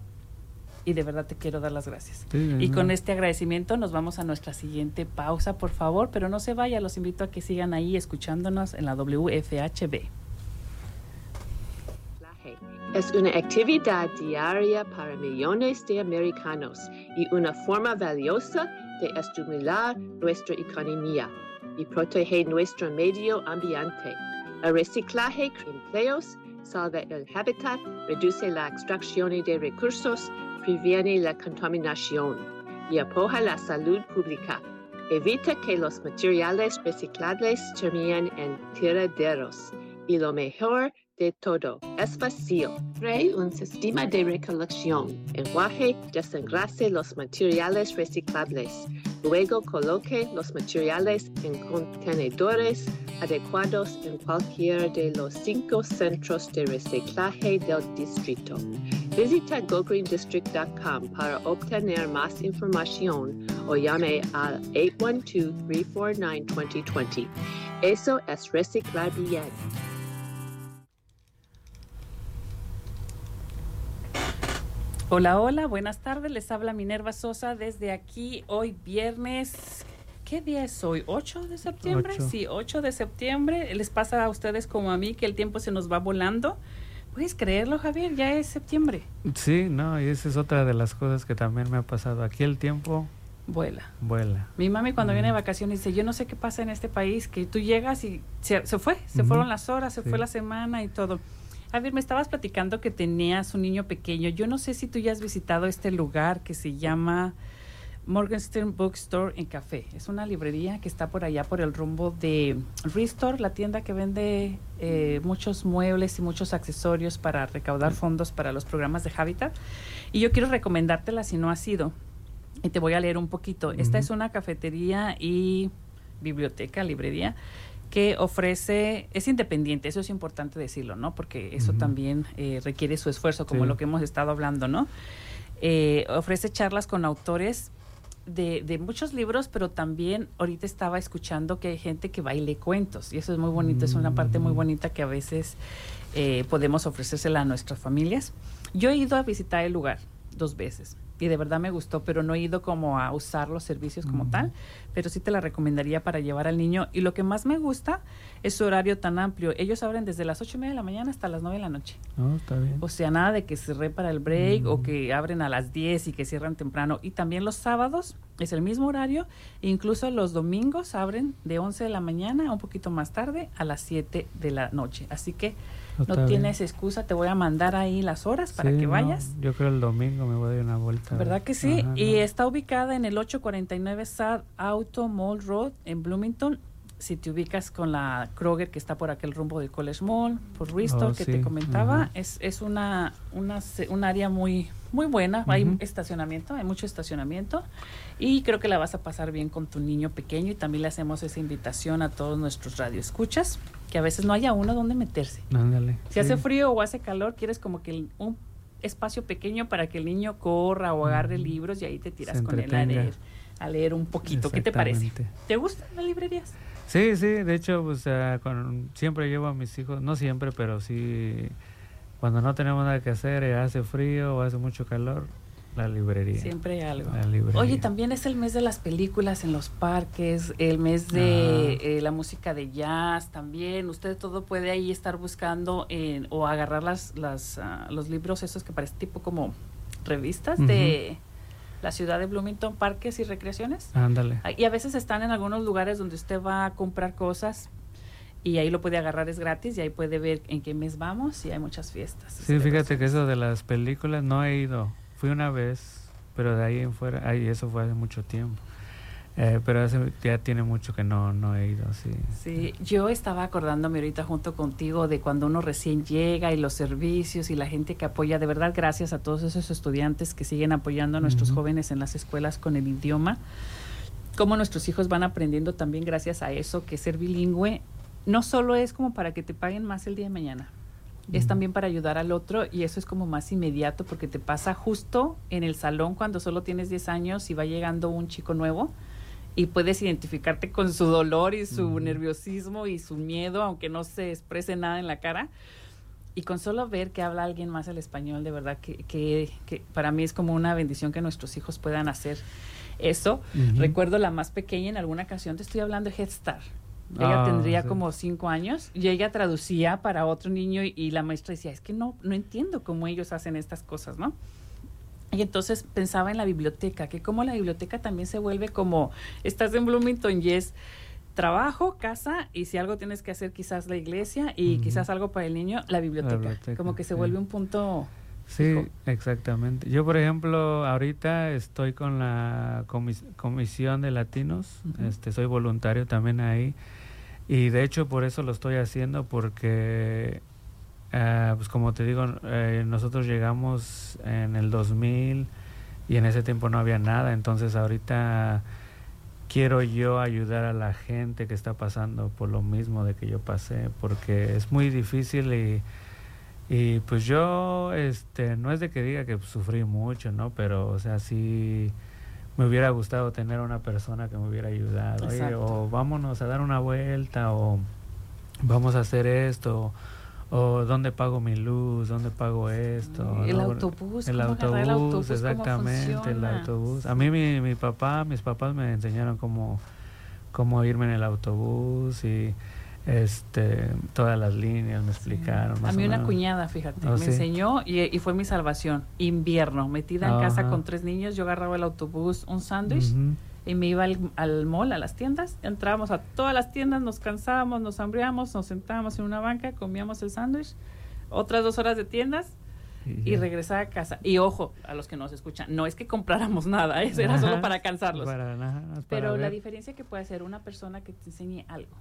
y de verdad te quiero dar las gracias. Sí, Y no. con este agradecimiento nos vamos a nuestra siguiente pausa, por favor, pero no se vaya, los invito a que sigan ahí escuchándonos en la WFHB. Es una actividad diaria para millones de americanos y una forma valiosa de estimular nuestra economía y proteger nuestro medio ambiente. El reciclaje crea empleos, salva el hábitat, reduce la extracción de recursos, previene la contaminación y apoya la salud pública. Evita que los materiales reciclables terminen en tiraderos. Y lo mejor de todo, es fácil. Cree un sistema de recolección. Enjuague, desengrase los materiales reciclables. Luego coloque los materiales en contenedores adecuados en cualquiera de los cinco centros de reciclaje del distrito. Visita gogreendistrict.com para obtener más información o llame al 812-349-2020. Eso es reciclar bien. Hola, hola, buenas tardes. Les habla Minerva Sosa desde aquí hoy viernes. ¿Qué día es hoy? ¿8 de septiembre? Sí, 8 de septiembre. ¿Les pasa a ustedes como a mí que el tiempo se nos va volando? ¿Puedes creerlo, Javier? Ya es septiembre. Sí, no, y esa es otra de las cosas que también me ha pasado. Aquí el tiempo Vuela. vuela. Mi mami cuando viene de Mm. vacaciones dice, yo no sé qué pasa en este país, que tú llegas y se, se fue, se fueron las horas, se Sí. fue la semana y todo. A ver, me estabas platicando que tenías un niño pequeño. Yo no sé si tú ya has visitado este lugar que se llama Morgenstern Bookstore en Café. Es una librería que está por allá por el rumbo de Restore, la tienda que vende eh, muchos muebles y muchos accesorios para recaudar fondos para los programas de Habitat. Y yo quiero recomendártela si no has ido. Y te voy a leer un poquito. Esta es una cafetería y biblioteca, librería, que ofrece, es independiente, eso es importante decirlo, ¿no? Porque eso también eh, requiere su esfuerzo, como Sí. lo que hemos estado hablando, ¿no? Eh, ofrece charlas con autores de, de muchos libros, pero también ahorita estaba escuchando que hay gente que baile cuentos y eso es muy bonito, es una parte muy Mm. bonita que a veces eh, podemos ofrecérsela a nuestras familias. Yo he ido a visitar el lugar dos veces y de verdad me gustó, pero no he ido como a usar los servicios como tal, pero sí te la recomendaría para llevar al niño y lo que más me gusta es su horario tan amplio. Ellos abren desde las ocho y media de la mañana hasta las nueve de la noche. No, está bien. O sea, nada de que cerré para el break o que abren a las 10 y que cierran temprano. Y también los sábados es el mismo horario. Incluso los domingos abren de 11 de la mañana, un poquito más tarde, a las 7 de la noche. Así que no bien. tienes excusa. Te voy a mandar ahí las horas para Sí, que no, vayas. yo creo el domingo me voy a dar una vuelta. ¿Verdad que sí? Ajá, y no. está ubicada en el 849 South Auto Mall Road en Bloomington. Si te ubicas con la Kroger que está por aquel rumbo del College Mall, por Restore Oh, que sí, te comentaba, ajá. es, es una, una un área muy muy buena. Hay estacionamiento, hay mucho estacionamiento y creo que la vas a pasar bien con tu niño pequeño y también le hacemos esa invitación a todos nuestros radioescuchas que a veces no haya uno donde meterse. Ándale. Si hace frío o hace calor, quieres como que un espacio pequeño para que el niño corra o agarre libros y ahí te tiras con él a leer, a leer un poquito. ¿Qué te parece? ¿Te gustan las librerías? Sí, sí, de hecho, pues con, siempre llevo a mis hijos, no siempre, pero sí, cuando no tenemos nada que hacer, hace frío o hace mucho calor, la librería. Siempre hay algo. La librería. Oye, también es el mes de las películas en los parques, el mes de eh, la música de jazz también. Usted todo puede ahí estar buscando en, o agarrar las, las, ah, los libros esos que parecen tipo como revistas de la ciudad de Bloomington, parques y recreaciones. Ándale. Ah, Y a veces están en algunos lugares donde usted va a comprar cosas y ahí lo puede agarrar, es gratis y ahí puede ver en qué mes vamos y hay muchas fiestas. Sí, fíjate que eso de las películas no he ido. Fui una vez, pero de ahí en fuera, ay, eso fue hace mucho tiempo. Eh, pero hace, ya tiene mucho que no, no he ido, sí. Sí, yo estaba acordándome ahorita junto contigo de cuando uno recién llega y los servicios y la gente que apoya, de verdad gracias a todos esos estudiantes que siguen apoyando a nuestros Ujú. jóvenes en las escuelas con el idioma, cómo nuestros hijos van aprendiendo también gracias a eso, que ser bilingüe no solo es como para que te paguen más el día de mañana, es también para ayudar al otro y eso es como más inmediato porque te pasa justo en el salón cuando solo tienes 10 años y va llegando un chico nuevo y puedes identificarte con su dolor y su nerviosismo y su miedo, aunque no se exprese nada en la cara. Y con solo ver que habla alguien más el español, de verdad que, que, que para mí es como una bendición que nuestros hijos puedan hacer eso. Recuerdo la más pequeña en alguna ocasión, te estoy hablando de Head Start. Ella Ah, tendría sí. como cinco años y ella traducía para otro niño y, y la maestra decía, es que no, no entiendo cómo ellos hacen estas cosas, ¿no? Y entonces pensaba en la biblioteca, que como la biblioteca también se vuelve como, estás en Bloomington y es trabajo, casa y si algo tienes que hacer quizás la iglesia y quizás algo para el niño, la biblioteca. biblioteca, como que se sí. vuelve un punto... Sí, Fijo. exactamente. Yo, por ejemplo, ahorita estoy con la comis- Comisión de Latinos, este, soy voluntario también ahí, y de hecho por eso lo estoy haciendo, porque, ah, pues como te digo, eh, nosotros llegamos en el 2000 y en ese tiempo no había nada, entonces ahorita quiero yo ayudar a la gente que está pasando por lo mismo de que yo pasé, porque es muy difícil y... Y pues yo, este, no es de que diga que sufrí mucho, ¿no? Pero, o sea, sí me hubiera gustado tener una persona que me hubiera ayudado. Oye, o vámonos a dar una vuelta, o vamos a hacer esto, o dónde pago mi luz, dónde pago esto. El ¿no? autobús, El ¿cómo agarrar autobús, el autobús? ¿Cómo exactamente, el autobús. A mí mi, mi papá, mis papás me enseñaron cómo, cómo irme en el autobús y este todas las líneas me explicaron. A mí una cuñada, fíjate, Oh, me sí. enseñó y, y fue mi salvación. Invierno, metida en casa con tres niños, yo agarraba el autobús, un sándwich y me iba al, al mall, a las tiendas. Entrábamos a todas las tiendas, nos cansábamos, nos hambriábamos, nos sentábamos en una banca, comíamos el sándwich, otras dos horas de tiendas y ya. regresaba a casa. Y ojo, a los que nos escuchan, no es que compráramos nada, eso era solo para cansarlos. Para nada, más para Pero la diferencia que puede hacer una persona que te enseñe algo.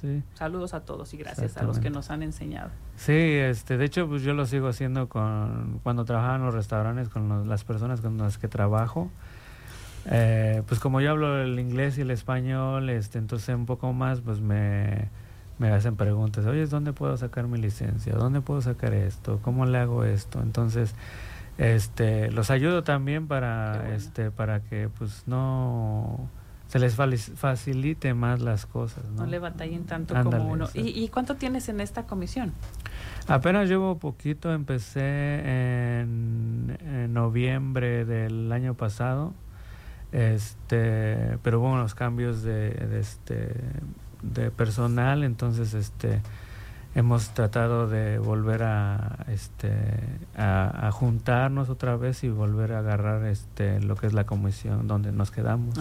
Sí. Saludos a todos y gracias a los que nos han enseñado. Sí, este, de hecho, pues yo lo sigo haciendo con cuando trabajaba en los restaurantes con los- las personas con las que trabajo. Eh, pues como yo hablo el inglés y el español, este, entonces un poco más, pues me, me hacen preguntas. Oye, ¿dónde puedo sacar mi licencia? ¿Dónde puedo sacar esto? ¿Cómo le hago esto? Entonces, este, los ayudo también para, bueno. este, para que, pues no se les facilite más las cosas, ¿no? No le batallen tanto Ándale, como uno. ¿Y, ¿Y cuánto tienes en esta comisión? Apenas llevo poquito, empecé en, en noviembre del año pasado, este, pero hubo unos cambios de, de este, de personal, entonces este, hemos tratado de volver a, este, a, a juntarnos otra vez y volver a agarrar este, lo que es la comisión donde nos quedamos.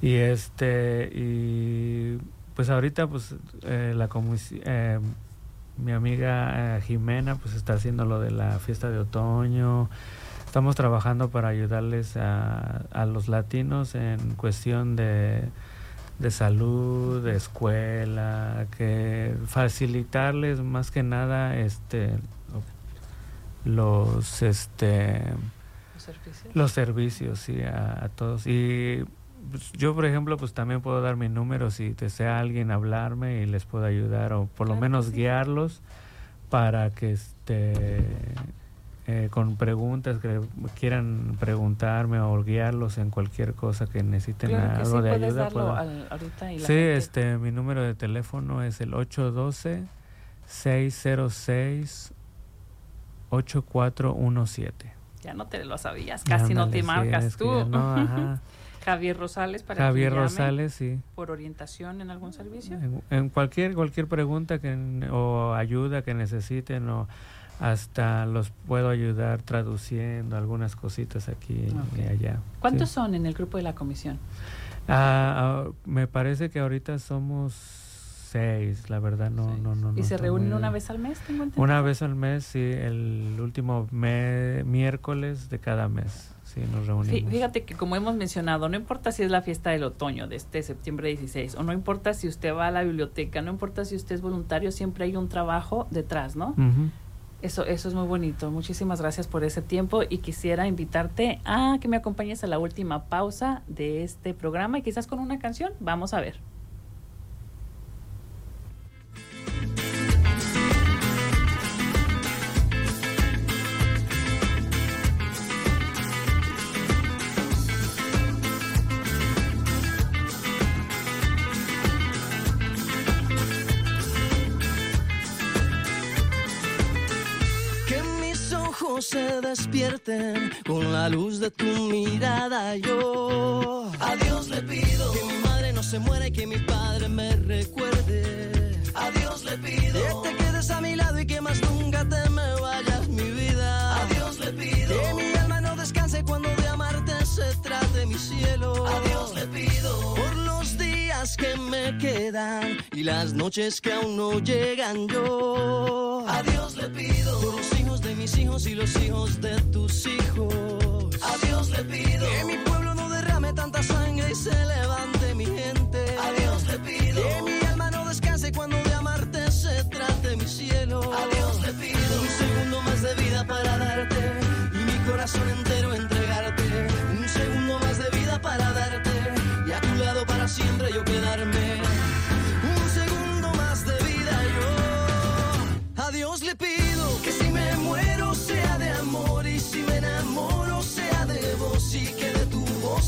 Y este, y pues ahorita pues eh, la comisi- eh, mi amiga eh, Jimena pues está haciendo lo de la fiesta de otoño. Estamos trabajando para ayudarles a, a los latinos en cuestión de, de salud, de escuela, que facilitarles más que nada este los este ¿Los servicios? los servicios, sí, a, a todos. Y pues, yo, por ejemplo, pues también puedo dar mi número si desea alguien hablarme y les puedo ayudar o por lo Claro menos sí. guiarlos para que este eh, con preguntas que quieran preguntarme o guiarlos en cualquier cosa que necesiten Claro que algo sí, de ayuda. puedo- al- ahorita y la Sí, gente- este, mi número de teléfono es el 812-606-8417. Ya no te lo sabías, casi no te sí, marcas es que tú. ya no, ajá. Javier Rosales para Javier llame Rosales, sí. por orientación en algún servicio. En, en cualquier cualquier pregunta que o ayuda que necesiten o hasta los puedo ayudar traduciendo algunas cositas aquí y allá. ¿Cuántos Sí. son en el grupo de la comisión? Ah, ah, me parece que ahorita somos seis, la verdad no Seis. no no. ¿Y no se reúnen una vez al mes? Tengo entendido? Una vez al mes, sí, el último me- miércoles de cada mes, sí, nos reunimos. Fíjate que como hemos mencionado, no importa si es la fiesta del otoño de este septiembre 16 o no importa si usted va a la biblioteca, no importa si usted es voluntario, siempre hay un trabajo detrás, ¿no? Ujú. Eso, eso es muy bonito. Muchísimas gracias por ese tiempo y quisiera invitarte a que me acompañes a la última pausa de este programa y quizás con una canción. Vamos a ver. Se despierten con la luz de tu mirada. Yo a Dios le pido que mi madre no se muera y que mi padre me recuerde. A Dios le pido que te quedes a mi lado y que más nunca te me vayas, mi vida. A Dios le pido que mi alma no descanse cuando de amarte se trate mi cielo. A Dios le pido por los días que me quedan y las noches que aún no llegan. Yo a Dios le pido por de mis hijos y los hijos de tus hijos. A Dios le pido que mi pueblo no derrame tanta sangre y se levante mi gente. A Dios le pido que mi alma no descanse cuando de amarte se trate mi cielo. A Dios le pido un segundo más de vida para darte y mi corazón entero entregarte. Un segundo más de vida para darte y a tu lado para siempre yo quedarme.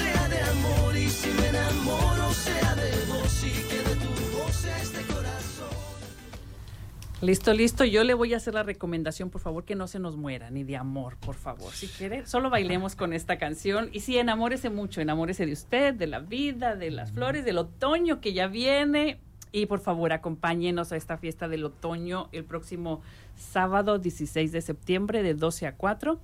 Sea de amor y si me enamoro sea de vos y que de tu voz este corazón. Listo, listo. Yo le voy a hacer la recomendación, por favor, que no se nos muera, ni de amor, por favor. Si quiere, solo bailemos con esta canción. Y sí, enamórese mucho, enamórese de usted, de la vida, de las flores, del otoño que ya viene. Y por favor, acompáñenos a esta fiesta del otoño el próximo sábado 16 de septiembre de 12 a 4.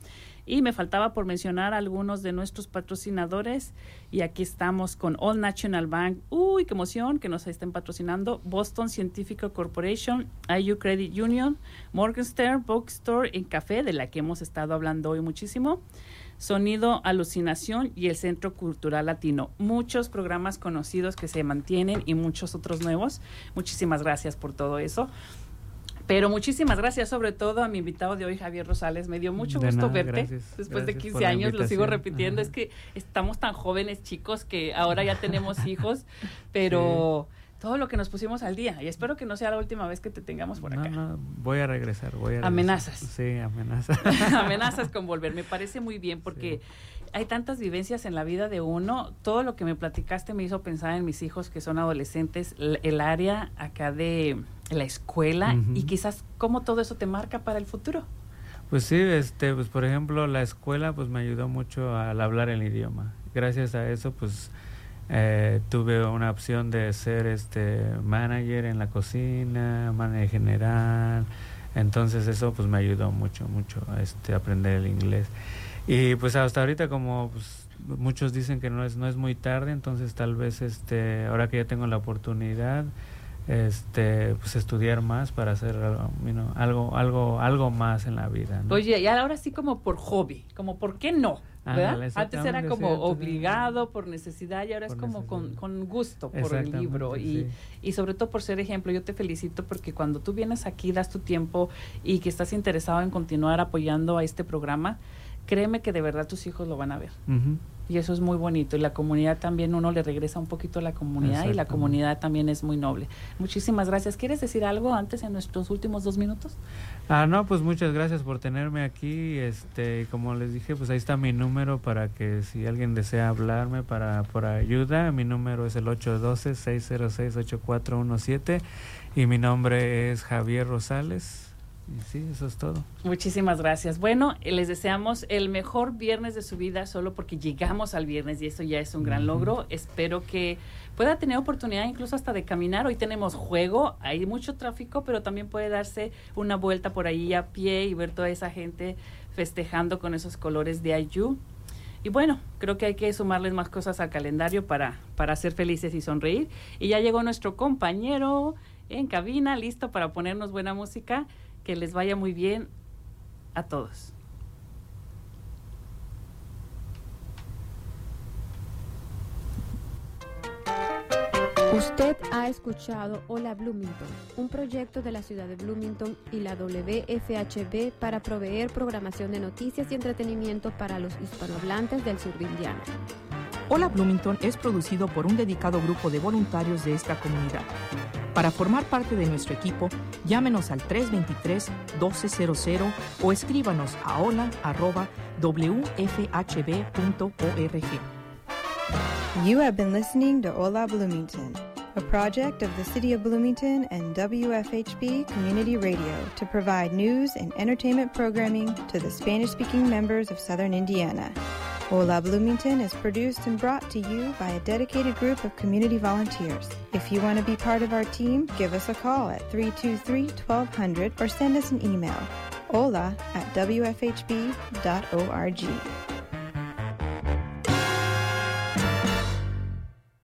Y me faltaba por mencionar algunos de nuestros patrocinadores. Y aquí estamos con All National Bank. Uy, qué emoción que nos estén patrocinando. Boston Scientific Corporation, IU Credit Union, Morgan Stern Bookstore en Café, de la que hemos estado hablando hoy muchísimo. Sonido Alucinación y el Centro Cultural Latino. Muchos programas conocidos que se mantienen y muchos otros nuevos. Muchísimas gracias por todo eso. Pero muchísimas gracias sobre todo a mi invitado de hoy, Javier Rosales. Me dio mucho De gusto nada, verte gracias. después de Gracias 15 por la años. Lo sigo repitiendo. Ajá. Es que estamos tan jóvenes, chicos, que ahora ya tenemos hijos, pero todo lo que nos pusimos al día. Y espero que no sea la última vez que te tengamos por No, acá. no, voy a regresar, voy a regresar. Amenazas. Sí, amenazas. amenazas con volver. Me parece muy bien porque hay tantas vivencias en la vida de uno. Todo lo que me platicaste me hizo pensar en mis hijos que son adolescentes, el área acá de la escuela y quizás cómo todo eso te marca para el futuro. Pues sí, este, pues por ejemplo, la escuela pues me ayudó mucho al hablar el idioma. Gracias a eso pues eh, tuve una opción de ser este manager en la cocina, manager general. Entonces eso pues me ayudó mucho, mucho a este, aprender el inglés. Y pues hasta ahorita como pues, muchos dicen que no es no es muy tarde, entonces tal vez este ahora que ya tengo la oportunidad este pues estudiar más para hacer algo you know, algo algo algo más en la vida ¿no? Oye, y ahora sí como por hobby, como por qué no, Antes era como obligado por necesidad y ahora es como con, con gusto por el libro y, sí. y sobre todo por ser ejemplo. Yo te felicito porque cuando tú vienes aquí, das tu tiempo y que estás interesado en continuar apoyando a este programa, créeme que de verdad tus hijos lo van a ver. Y eso es muy bonito. Y la comunidad también, uno le regresa un poquito a la comunidad y la comunidad también es muy noble. Muchísimas gracias. ¿Quieres decir algo antes en nuestros últimos dos minutos? Ah, no, pues muchas gracias por tenerme aquí. Este, como les dije, pues ahí está mi número para que si alguien desea hablarme para por ayuda, mi número es el 812-606-8417 y mi nombre es Javier Rosales. Y sí, eso es todo. Muchísimas gracias. Bueno, eh, les deseamos el mejor viernes de su vida solo porque llegamos al viernes y eso ya es un gran logro. Espero que pueda tener oportunidad incluso hasta de caminar. Hoy tenemos juego, hay mucho tráfico, pero también puede darse una vuelta por ahí a pie y ver toda esa gente festejando con esos colores de Ayu. Y bueno, creo que hay que sumarles más cosas al calendario para, para ser felices y sonreír. Y ya llegó nuestro compañero en cabina, listo para ponernos buena música. Que les vaya muy bien a todos. Usted ha escuchado Hola Bloomington, un proyecto de la ciudad de Bloomington y la WFHB para proveer programación de noticias y entretenimiento para los hispanohablantes del sur de Indiana. Hola Bloomington es producido por un dedicado grupo de voluntarios de esta comunidad. Para formar parte de nuestro equipo, llámenos al 323-1200 o escríbanos a hola.wfhb.org. You have been listening to Hola Bloomington, a project of the City of Bloomington and WFHB Community Radio to provide news and entertainment programming to the Spanish speaking members of Southern Indiana. Hola Bloomington is produced and brought to you by a dedicated group of community volunteers. If you want to be part of our team, give us a call at 323 1200 or send us an email hola at wfhb.org.